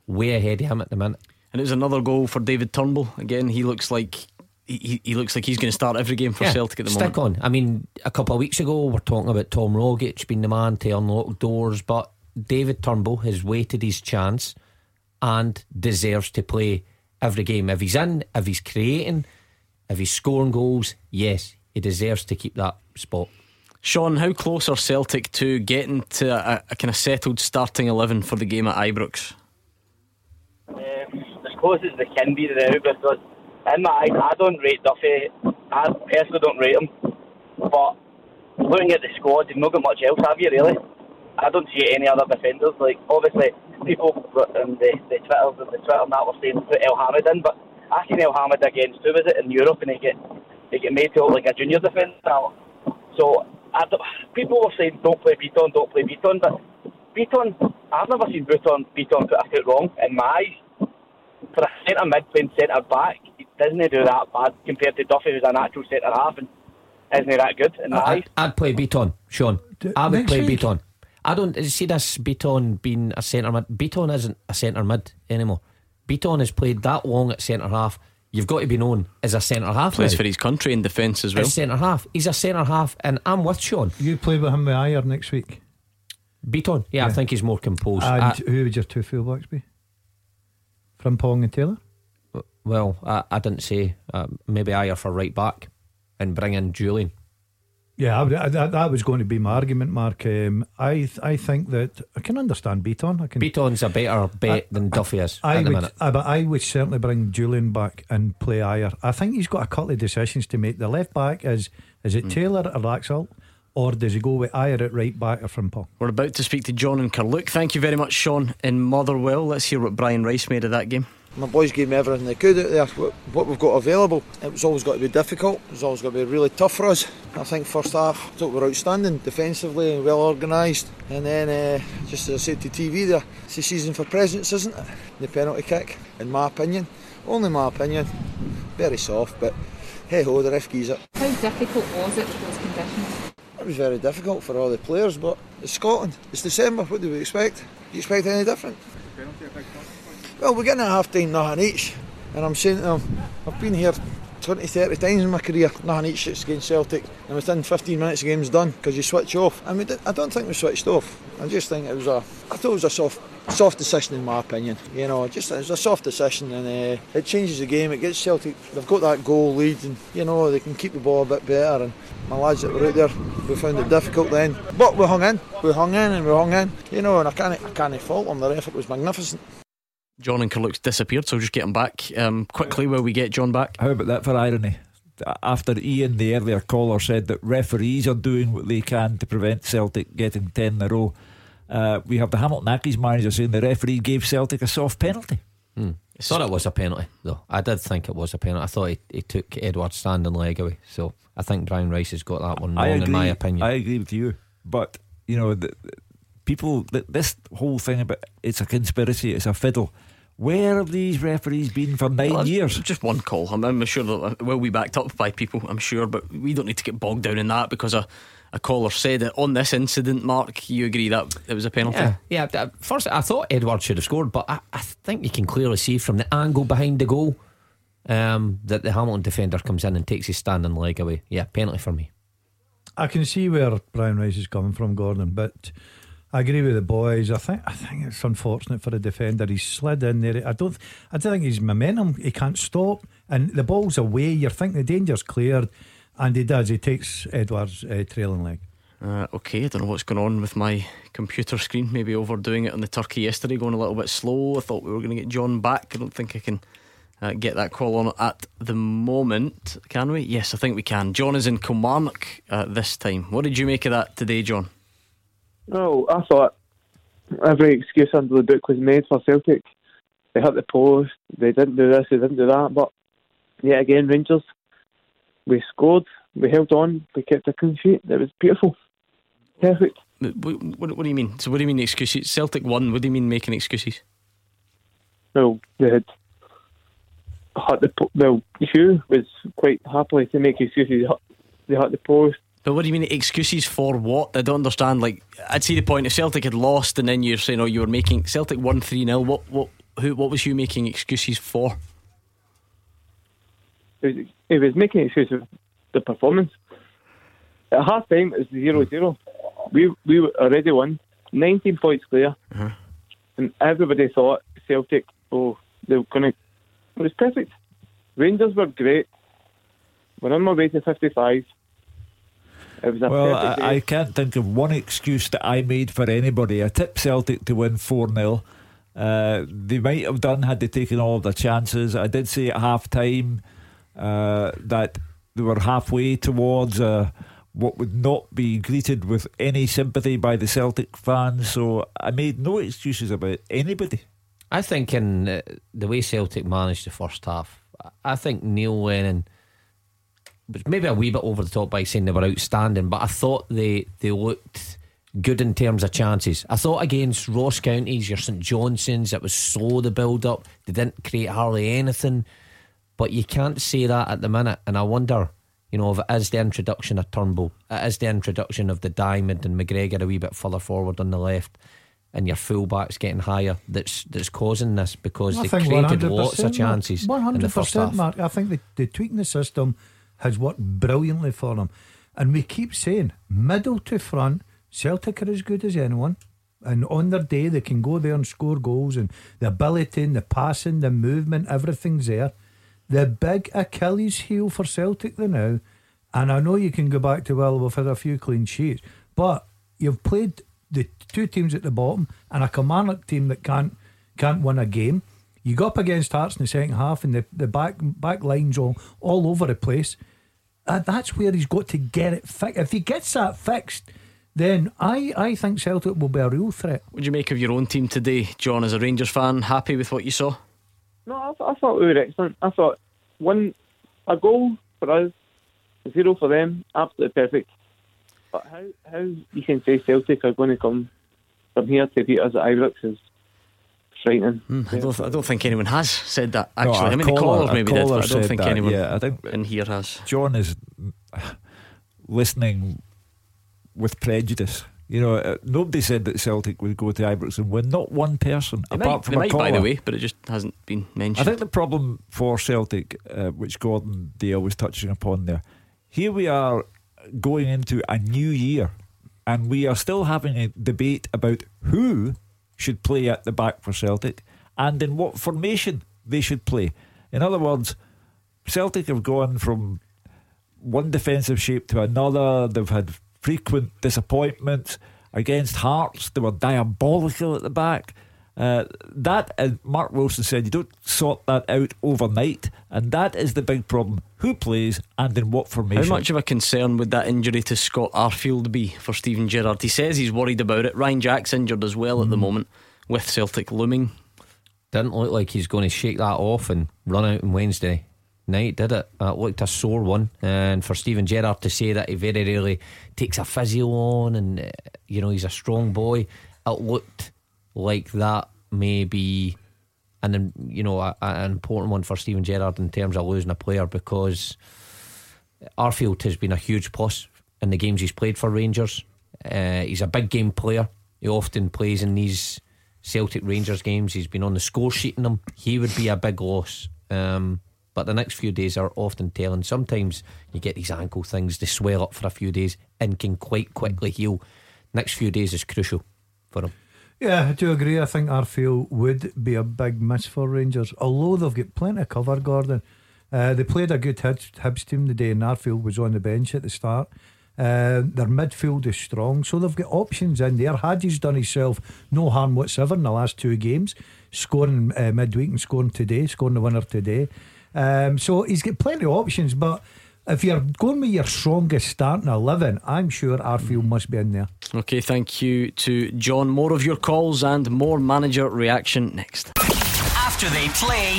way ahead of him at the minute. And it was another goal for David Turnbull. Again, he looks like he, he looks like he's going to start every game for Yeah, Celtic at the stick moment. on. I mean, a couple of weeks ago, we're talking about Tom Rogic being the man to unlock doors, but David Turnbull has waited his chance and deserves to play every game. If he's in, if he's creating, if he's scoring goals, yes, he deserves to keep that spot. Sean, how close are Celtic to getting to a, a kind of settled starting eleven for the game at Ibrox? Um, as close as they can be now because in my eyes I don't rate Duffy. I personally don't rate him. But looking at the squad, you've not got much else, have you really? I don't see any other defenders. Like obviously people in the, the Twitter the Twitter and that were saying put Elhamed in, but I seen Elhamed against who was it in Europe and he get he get made to look like a junior defender. So people were saying don't play Bitton, don't play Bitton, but Bitton I've never seen Bitton Bitton put a foot wrong in my eyes. For a centre mid playing centre back, he doesn't he do that bad compared to Duffy who's a natural centre half and isn't he that good in my eyes? I, I'd play Bitton, Sean. I would next play week? Bitton. I don't see this Bitton being a centre mid. Bitton isn't a centre mid anymore. Bitton has played that long at centre half. You've got to be known as a centre half. Plays now. for his country in defence as well. As centre half. He's a centre half, and I'm with Sean. You play with him with Ajer next week. Bitton, yeah, I think he's more composed. And I- who would your two fullbacks be? Frimpong and Taylor? well, I, I didn't say uh, maybe Ajer for right back and bring in Jullien. Yeah, I I, that, that was going to be my argument, Mark. Um, I th- I think that I can understand Bitton. I can. Bitton's a better bet than Duffy is I at the would, minute. I, but I would certainly bring Jullien back and play Ajer. I think he's got a couple of decisions to make. The left back is is it Taylor or Laxalt, or does he go with Ajer at right back or Frimpong? We're about to speak to John and Carluke. Thank you very much, Sean in Motherwell. Let's hear what Brian Rice made of that game. My boys gave me everything they could out there, what we've got available. It was always got to be difficult, it was always got to be really tough for us. I think first half, I thought we were outstanding defensively and well organised. And then, uh, just as I said to TV there, it's the season for presents, isn't it? The penalty kick, in my opinion. Only my opinion. Very soft, but hey ho, the ref keys it. How difficult was it with those conditions? It was very difficult for all the players, but it's Scotland. It's December. What do we expect? Do you expect any different? Well, we're getting a half time, nothing each. And I'm saying to them, I've been here 20, 30 times in my career, nothing each against Celtic. And within 15 minutes, the game's done because you switch off. I mean, I don't think we switched off. I just think it was a, I thought it was a soft, soft decision in my opinion. You know, just it was a soft decision and uh, it changes the game. It gets Celtic. They've got that goal lead and you know they can keep the ball a bit better. And my lads that were out there, we found it difficult then, but we hung in. We hung in and we hung in. You know, and I can't, I can't fault them. The effort was magnificent. John and Carluke's disappeared, so just get him back um, quickly while we get John back. How about that for irony? After Ian, the earlier caller, said that referees are doing what they can to prevent Celtic getting 10 in a row, uh, we have the Hamilton Accies manager saying the referee gave Celtic a soft penalty. Hmm. I thought it was a penalty, though. I did think it was a penalty. I thought he, he took Edouard's standing leg away. So I think Brian Rice has got that one wrong, agree, in my opinion. I agree with you. But, you know, the, the people, the, this whole thing about it's a conspiracy, it's a fiddle. Where have these referees been for nine Well, years? Just one call. I'm, I'm sure that it will be backed up by people, I'm sure, but we don't need to get bogged down in that because a, a caller said it. On this incident, Mark, you agree that it was a penalty? Yeah, yeah. uh, First, I thought Edouard should have scored, but I, I think you can clearly see from the angle behind the goal um, that the Hamilton defender comes in and takes his standing leg away. Yeah, penalty for me. I can see where Brian Rice is coming from, Gordon, but I agree with the boys. I think I think it's unfortunate for the defender. He's slid in there. I don't I don't think his momentum. He can't stop, and the ball's away. You're thinking the danger's cleared, and he does. He takes Edouard's uh, trailing leg. Uh, okay, I don't know what's going on with my computer screen. Maybe overdoing it on the turkey yesterday, going a little bit slow. I thought we were going to get John back. I don't think I can uh, get that call on at the moment. Can we? Yes, I think we can. John is in Kilmarnock uh, this time. What did you make of that today, John? No, I thought every excuse under the book was made for Celtic. They hit the post, they didn't do this, they didn't do that, but yet again, Rangers, we scored, we held on, we kept a clean sheet. It was beautiful. Perfect. What, what, what do you mean? So, what do you mean excuses? Celtic won. What do you mean making excuses? Well, they had hit the well. Hugh was quite happily to make excuses. They hit the post. But what do you mean excuses for what? I don't understand. Like, I'd see the point. If Celtic had lost, and then you're saying, "Oh, you were making Celtic won three 0 What, what, who, what was you making excuses for? He was, was making excuses for the performance. At half time, it was 0 0. We, we already won, 19 points clear. Uh-huh. And everybody thought Celtic, oh, they were going to. It was perfect. Rangers were great. We're on my way to 55. It was a Well, I, I can't think of one excuse that I made for anybody. I tipped Celtic to win 4 0. Uh, they might have done had they taken all of their chances. I did say at half time uh, that they were halfway towards uh, what would not be greeted with any sympathy by the Celtic fans. So I made no excuses about anybody. I think in uh, the way Celtic managed the first half, I- I think Neil Lennon was maybe a wee bit over the top by saying they were outstanding, but I thought they they looked good in terms of chances. I thought against Ross Counties, your St Johnstones, it was slow the build up. They didn't create hardly anything, but you can't say that at the minute. And I wonder, you know, if it is the introduction of Turnbull, it is the introduction of the Diamond and McGregor a wee bit further forward on the left. And your fullbacks getting higher. That's that's causing this because I they created lots of chances One hundred percent, Mark. I think the, the tweaking the system has worked brilliantly for them, and we keep saying middle to front, Celtic are as good as anyone. And on their day, they can go there and score goals, and the ability, and the passing, the movement, everything's there. The big Achilles heel for Celtic the now, and I know you can go back to well, we've had a few clean sheets, but you've played the two teams at the bottom and a Kilmarnock team that can't can't win a game. You go up against Hearts in the second half, and the, the back back lines all all over the place. Uh, that's where he's got to get it fixed. If he gets that fixed, then I I think Celtic will be a real threat. What do you make of your own team today, John? As a Rangers fan, happy with what you saw? No, I, th- I thought we were excellent. I thought one a goal for us, zero for them, absolutely perfect. But how how you can say Celtic are going to come from here to beat us at Ibrox is frightening. Mm, I, don't, I don't think anyone has said that No, actually. a I mean, the caller- callers a maybe did, caller but I don't said think that, anyone yeah, I think in here has. John is listening with prejudice. You know, uh, nobody said that Celtic would go to Ibrox and win. Not one person, They apart might, from they a might caller. by the way, but it just hasn't been mentioned. I think the problem for Celtic, uh, which Gordon Dalziel was touching upon there, here we are going into a new year, and we are still having a debate about who should play at the back for Celtic and in what formation they should play. In other words, Celtic have gone from one defensive shape to another. They've had frequent disappointments against Hearts. They were diabolical at the back. Uh, that, as Mark Wilson said, you don't sort that out overnight, and that is the big problem. Who plays and in what formation? How much of a concern would that injury to Scott Arfield be for Steven Gerrard? He says he's worried about it. Ryan Jack's injured as well at Mm. the moment, with Celtic looming. Didn't look like he's going to shake that off and run out on Wednesday night, did it? It looked a sore one. And for Steven Gerrard to say that he very rarely takes a physio on and, uh, you know, he's a strong boy, it looked like that may be an, you know, a, an important one for Steven Gerrard in terms of losing a player because Arfield has been a huge plus in the games he's played for Rangers. Uh, he's a big game player. He often plays in these Celtic Rangers games. He's been on the score sheet in them. He would be a big loss. Um, but the next few days are often telling. Sometimes you get these ankle things, they swell up for a few days and can quite quickly heal. Next few days is crucial for him. Yeah, I do agree. I think Arfield would be a big miss for Rangers, although they've got plenty of cover, Gordon. Uh, they played a good Hibs, team today, and Arfield was on the bench at the start. Uh, their midfield is strong, so they've got options in there. Hagi's done himself no harm whatsoever in the last two games, scoring uh, midweek and scoring today, scoring the winner today. Um, so he's got plenty of options, but if you're going with your strongest starting 11, I'm sure Arfield mm-hmm. must be in there. Okay, thank you to John. More of your calls and more manager reaction next. After they play,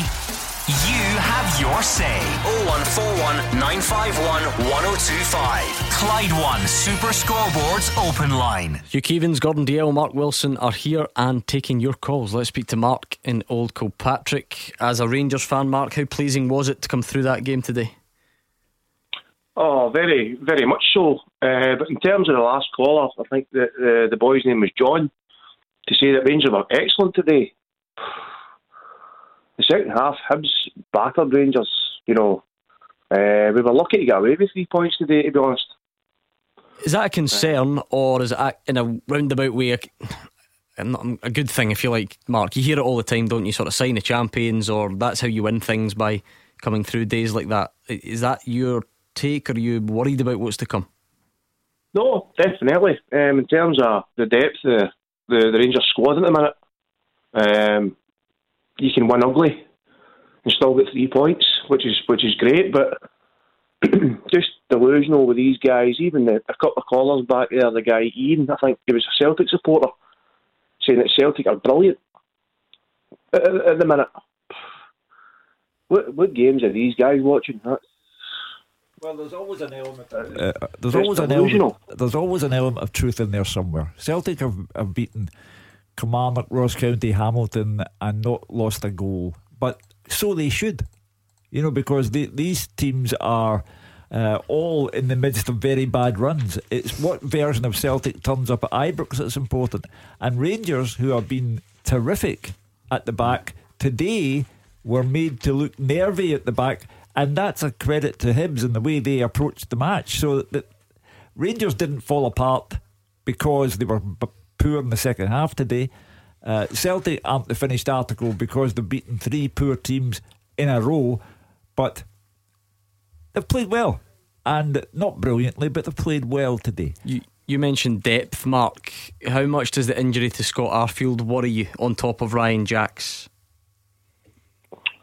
you have your say. 0141 951 1025. Clyde One Super Scoreboards Open Line. Hugh Keevins, Gordon Dalziel, Mark Wilson are here and taking your calls. Let's speak to Mark in Old Kilpatrick. As a Rangers fan, Mark, how pleasing was it to come through that game today? Oh, very, very much so. Uh, but in terms of the last caller, I think that uh, the boy's name was John. To say that Rangers were excellent today. The second half, Hibs battered Rangers. You know, uh, we were lucky to get away with three points today. To be honest, Is that a concern or is it in a roundabout way a, a good thing, if you like, Mark? You hear it all the time, don't you? Sort of sign the champions or that's how you win things by coming through days like that. Is that your take are you worried about what's to come? no, definitely. Um, in terms of the depth the, the, the Rangers squad at the minute, um, you can win ugly and still get three points, which is which is great. But just delusional with these guys. Even the, a couple of callers back there, the guy Ian, I think he was a Celtic supporter, saying that Celtic are brilliant at, at, at the minute. What what games are these guys watching? That's, Well, there's always an element. uh, there's it's always an element. There's always an element of truth in there somewhere. Celtic have, have beaten Kilmarnock, Ross County, Hamilton, and not lost a goal, but so they should. You know, because they, these teams are uh, all in the midst of very bad runs. It's what version of Celtic turns up at Ibrox that's important. And Rangers, who have been terrific at the back, today were made to look nervy at the back. And that's a credit to Hibs and the way they approached the match. So that Rangers didn't fall apart because they were b- poor in the second half today. Uh, Celtic aren't the finished article because they've beaten three poor teams in a row, but they've played well. And not brilliantly, but they've played well today. You you mentioned depth, Mark. How much does the injury to Scott Arfield worry you on top of Ryan Jacks?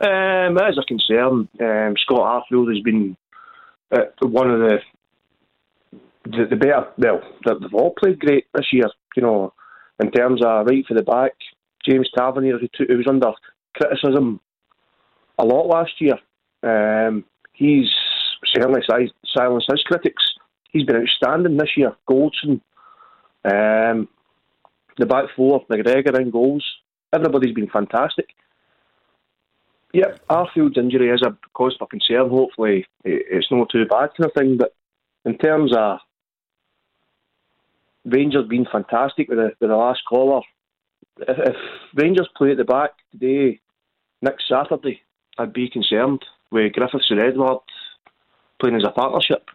Um, as a concern, um, Scott Arfield has been uh, one of the, the the better. Well, they- they've all played great this year. You know, in terms of right for the back, James Tavernier, who, who was under criticism a lot last year. Um, he's certainly si- silenced his critics. He's been outstanding this year. Goldson, um, the back four, McGregor in goals. Everybody's been fantastic. Yep, Arfield's injury is a cause for concern. Hopefully, it's not too bad kind of thing. But in terms of Rangers being fantastic with the, with the last caller, if, if Rangers play at the back today, next Saturday, I'd be concerned with Griffiths and Edouard playing as a partnership.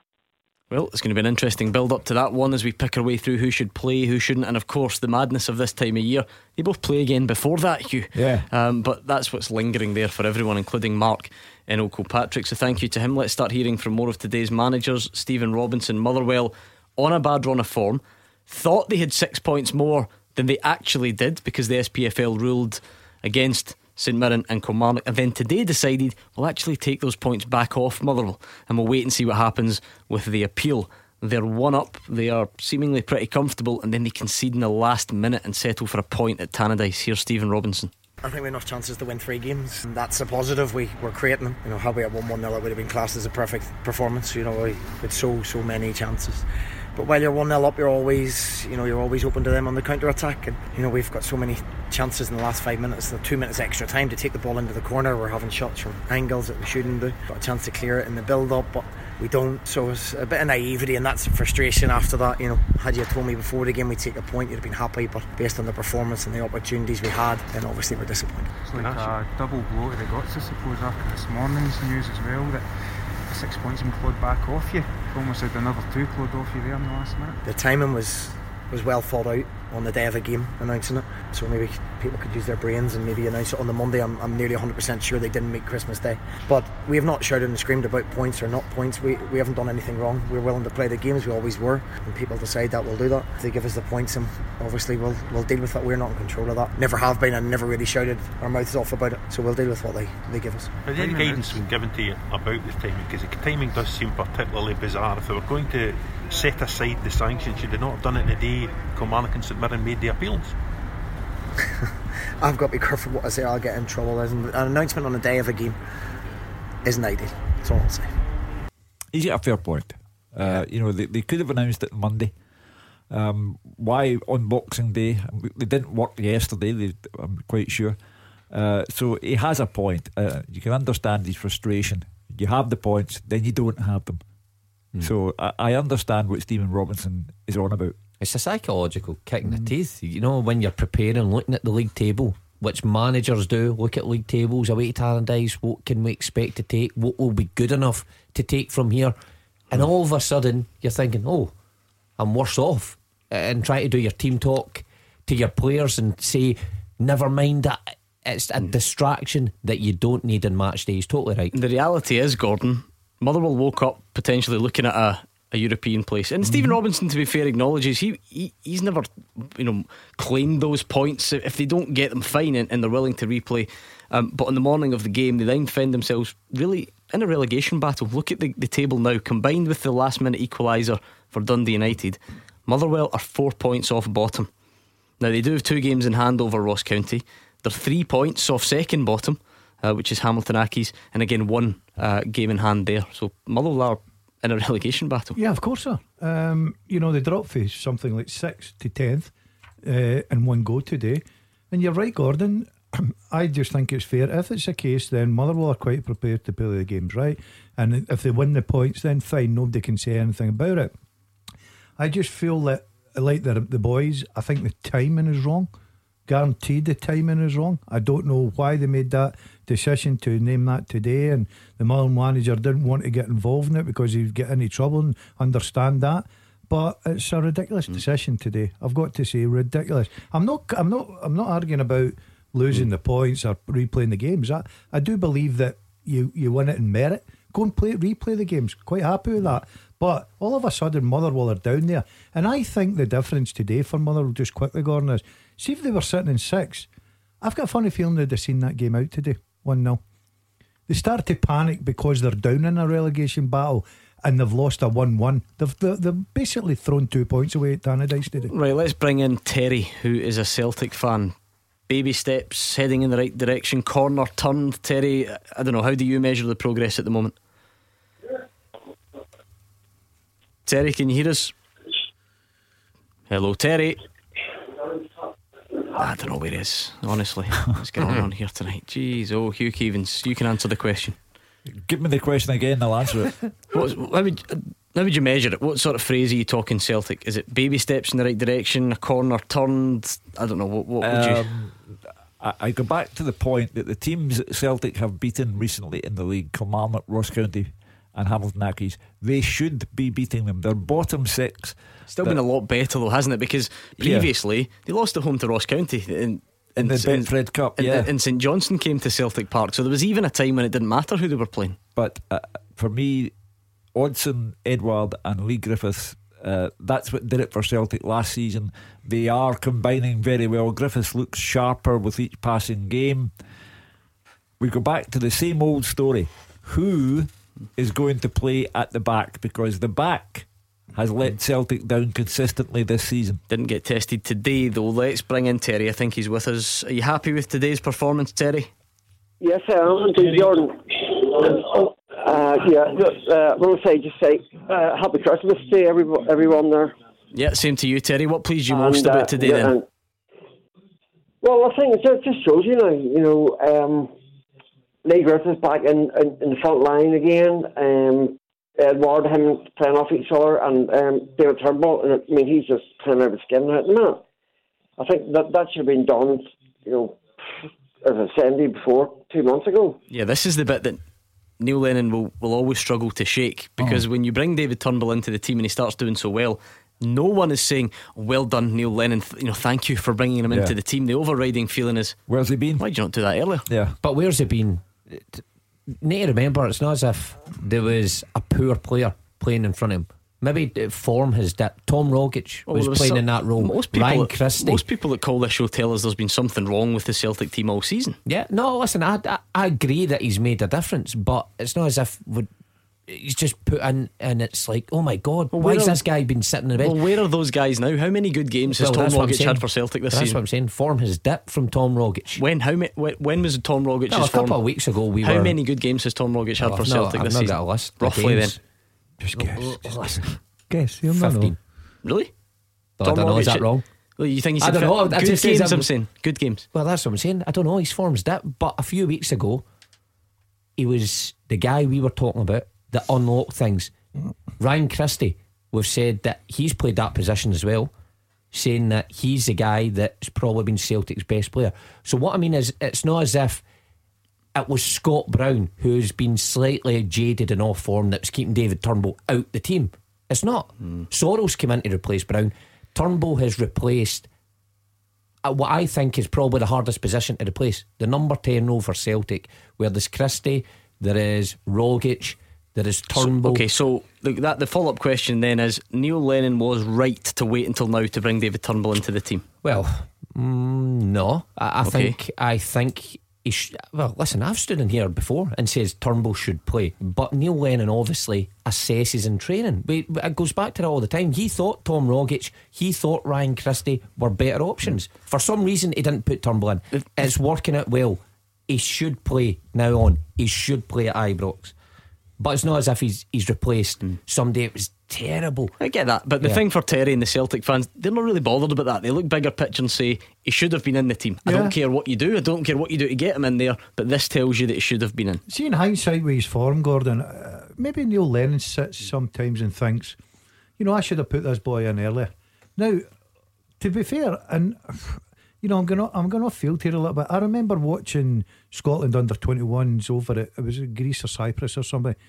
Well, it's going to be an interesting build up to that one as we pick our way through who should play, who shouldn't, and of course the madness of this time of year. They both play again before that, Hugh. Yeah. Um, but that's what's lingering there for everyone, including Mark in Old Kilpatrick. So thank you to him. Let's start hearing from more of today's managers. Stephen Robinson, Motherwell, on a bad run of form, thought they had six points more than they actually did because the SPFL ruled against St Mirren and Kilmarnock, and then today decided we'll actually take those points back off Motherwell and we'll wait and see what happens with the appeal. They're one up, they are seemingly pretty comfortable, and then they concede in the last minute and settle for a point at Tannadice. Here's Stephen Robinson. I think we have enough chances to win three games. And that's a positive. We were creating them. You know, had we had one one 0 it would have been classed as a perfect performance. You know, had so so many chances. But while you're one 0 up, you're always you know you're always open to them on the counter attack. And you know we've got so many chances in the last five minutes. The two minutes extra time to take the ball into the corner. We're having shots from angles that we shouldn't do. Got a chance to clear it in the build up, but we don't. So it's a bit of naivety, and that's frustration after that. You know, had you told me before the game we'd take a point, you'd have been happy. But based on the performance and the opportunities we had, then obviously we're disappointed. It's like a double blow to the guts, I suppose, after this morning's news as well. That six points been clawed back off you. Almost had another two clawed off you there in the last minute. The timing was was well thought out on the day of a game announcing it. So maybe people could use their brains and maybe announce it on the Monday. I'm, I'm nearly 100% sure they didn't make Christmas Day. But we have not shouted and screamed about points or not points. We, we haven't done anything wrong. We're willing to play the games. We always were. And people decide that we'll do that. If they give us the points, and obviously we'll we'll deal with that. We're not in control of that. Never have been and never really shouted our mouths off about it. So we'll deal with what they, they give us. Has any guidance been given to you about the timing? Because the timing does seem particularly bizarre. If they were going to set aside the sanctions, should they not have done it the day Kilmarnock and St Mirren made the appeals? I've got to be careful what I say. I'll get in trouble. An announcement on the day of a game isn't ideal. That's all I'll say. He's got a fair point. Uh, you know, they, they could have announced it Monday. Um, why on Boxing Day? They didn't work yesterday, they, I'm quite sure. Uh, so he has a point. Uh, you can understand his frustration. You have the points, then you don't have them. So I, I understand what Stephen Robinson is on about. It's a psychological kick in the mm. teeth. You know, when you're preparing, looking at the league table, which managers do, look at league tables, away to Tannadice, what can we expect to take? What will be good enough to take from here? And mm. all of a sudden, you're thinking, oh, I'm worse off. And try to do your team talk to your players and say, never mind that. It's a mm. distraction that you don't need in match days. Totally right. The reality is, Gordon, Motherwell woke up potentially looking at a, a European place. And Stephen Robinson, to be fair, acknowledges he, he he's never you know claimed those points. If they don't get them, fine, and, and they're willing to replay. Um, but on the morning of the game, they then found themselves really in a relegation battle. Look at the, the table now, combined with the last minute equaliser for Dundee United. Motherwell are four points off bottom. Now they do have two games in hand over Ross County. They're three points off second bottom, uh, which is Hamilton Accies, and again one uh, game in hand there. So Motherwell are in a relegation battle. Yeah, of course, sir. Um, you know, they dropped for something like sixth to tenth uh, in one go today. And you're right, Gordon. I just think it's fair. If it's a case, then Motherwell are quite prepared to play the games, right? And if they win the points, then fine, nobody can say anything about it. I just feel that, like the boys, I think the timing is wrong. Guaranteed the timing is wrong. I don't know why they made that decision to name that today, and the Mull manager didn't want to get involved in it because he'd get any trouble and understand that. But it's a ridiculous hmm. decision today. I've got to say, ridiculous. I'm not. I'm not. I'm not arguing about losing hmm. the points or replaying the games. I, I do believe that you you win it in merit. Go and play replay the games. Quite happy with that. But all of a sudden, Motherwell are down there, and I think the difference today for Motherwell, just quickly, Gordon, is see if they were sitting in six. I've got a funny feeling they'd have seen that game out today, one 0 They start to panic because they're down in a relegation battle and they've lost a one-one. They've, they've they've basically thrown two points away at Tannadice today. Right, let's bring in Terry, who is a Celtic fan. baby steps heading in the right direction. Corner turned. Terry, I don't know. How do you measure the progress at the moment? Terry, can you hear us? Hello, Terry. I don't know where it is. honestly. What's going on here tonight? Jeez, oh, Hugh Keevins, you can answer the question. Give me the question again, I'll answer it. What's, how, would, how would you measure it? What sort of phrase are you talking Celtic? Is it baby steps in the right direction, a corner turned? I don't know. What, what would you. Um, I, I go back to the point that the teams that Celtic have beaten recently in the league, Kilmarnock, Ross County, and Hamilton Accies, they should be beating them. They're bottom six. Still been a lot better though, hasn't it? Because Yeah. previously they lost at home to Ross County in, In the Betfred Cup, and, yeah. and St Johnstone came to Celtic Park, so there was even a time when it didn't matter who they were playing. But uh, for me, Odsonne, Edouard, and Leigh Griffiths. Uh, that's what did it for Celtic last season. They are combining very well. Griffiths looks sharper with each passing game. We go back to the same old story. Who is going to play at the back? Because the back has let Celtic down consistently this season. Didn't get tested today though. Let's bring in Terry. I think he's with us. Are you happy with today's performance, Terry? Yes, I am. Jordan. Uh, yeah, just, uh, want to say just say uh, happy Christmas to everyone, everyone there. Yeah, same to you, Terry. What pleased you most And, uh, about today yeah, then? and- well, I think it just, just shows you now. You know, um, Leigh Griffiths back in, in, in the front line again. Um, Edouard, him playing off each other, and um, David Turnbull. And I mean, he's just playing out of his skin right now. I think that that should have been done. You know, as I said to before, two months ago. Yeah, this is the bit that Neil Lennon will, will always struggle to shake because when you bring David Turnbull into the team and he starts doing so well, no one is saying, "Well done, Neil Lennon." You know, thank you for bringing him Yeah. into the team. The overriding feeling is, "Where's he been? Why did you not do that earlier?" Yeah. But where's he been? Need to remember, it's not as if there was a poor player playing in front of him. Maybe form has dipped. Tom Rogic oh, was there was playing some- in that role. Most people, Ryan Christie. most people that call this show tell us there's been something wrong with the Celtic team all season. Yeah, no, listen, I, I, I agree that he's made a difference, but it's not as if would he's just put in and it's like, oh my god, Well, why where has this guy been sitting in the bench? Well, where are those guys now? How many good games has Well, Tom that's Rogic had for Celtic this That's season? what I'm saying. Form has dipped from Tom Rogic. When? How many? When, when was Tom Rogic's No, a form? couple of weeks ago we How were- many good games has Tom Rogic had Oh, for I've Celtic not- this I've not season? got a list Roughly games. then. Just guess. Oh, listen. Guess. You'll not know. 15. Really? I don't know, is that wrong? Well, you think he I don't know. I good just games? I'm- I'm saying good games. Well, that's what I'm saying. I don't know. His form's dipped, but a few weeks ago, he was the guy we were talking about that unlock things. Ryan Christie, we've said that he's played that position as well, saying that he's the guy that's probably been Celtic's best player. So what I mean is, it's not as if it was Scott Brown who's been slightly jaded and off form that was keeping David Turnbull out the team. It's not. Soro's came in to replace Brown. Turnbull has replaced uh, what I think is probably the hardest position to replace. The number 10 role for Celtic, where there's Christie, there is Rogic, there is Turnbull. Okay, so the, that the follow up question then is Neil Lennon was right to wait until now to bring David Turnbull into the team. Well, mm, no. I, I Okay. think I think he sh- well, listen, I've stood in here before and says Turnbull should play, but Neil Lennon obviously assesses in training. We, it goes back to that all the time. He thought Tom Rogic, he thought Ryan Christie were better options. For some reason, he didn't put Turnbull in. It's working out well. He should play now on. He should play at Ibrox. But it's not as if he's he's replaced somebody It was terrible. I get that, but the Yeah. thing for Terry and the Celtic fans, they're not really bothered about that. They look bigger picture and say he should have been in the team. I Yeah. don't care what you do. I don't care what you do to get him in there. But this tells you that he should have been in. See, in hindsight, with his form, Gordon, uh, maybe Neil Lennon sits sometimes and thinks, you know, I should have put this boy in earlier. Now, to be fair, and you know, I'm to I'm gonna field here a little bit. I remember watching Scotland under 21s over it. it was Greece or Cyprus or somebody,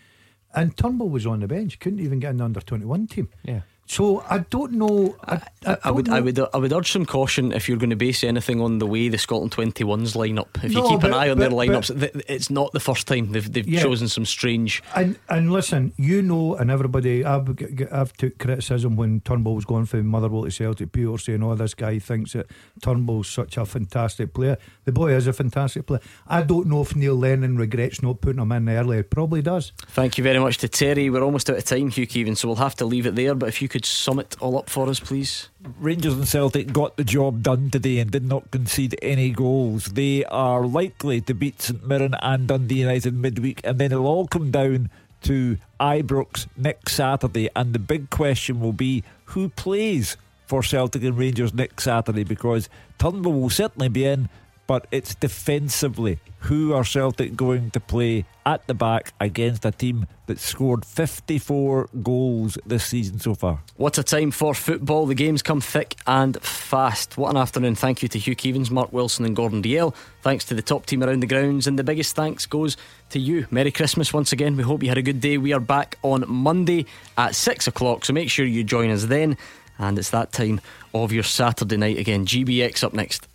and Turnbull was on the bench, couldn't even get in the under 21 team. Yeah. So I don't know. I, I, I don't would, know. I would, I would urge some caution if you're going to base anything on the way the Scotland 21s line up. If you No, keep an eye on their but- lineups, th- it's not the first time they've, they've Yeah. chosen some strange. And and listen, you know, and everybody, I've I've took criticism when Turnbull was going from Motherwell to Celtic. People saying, "Oh, this guy thinks that Turnbull's such a fantastic player." The boy is a fantastic player. I don't know if Neil Lennon regrets not putting him in earlier. Probably does. Thank you very much to Terry. We're almost out of time, Hugh Keevins, so we'll have to leave it there. But if you could could sum it all up for us, please. Rangers and Celtic got the job done today and did not concede any goals. They are likely to beat St Mirren and Dundee United midweek, and then it'll all come down to Ibrox next Saturday. And the big question will be who plays for Celtic and Rangers next Saturday because Turnbull will certainly be in, but it's defensively. Who are Celtic going to play at the back against a team that scored 54 goals this season so far? What a time for football. The games come thick and fast. What an afternoon. Thank you to Hugh Keevins, Mark Wilson, and Gordon Dalziel. Thanks to the top team around the grounds. And the biggest thanks goes to you. Merry Christmas once again. We hope you had a good day. We are back on Monday at 6 o'clock, so make sure you join us then. And it's that time of your Saturday night again. GBX up next.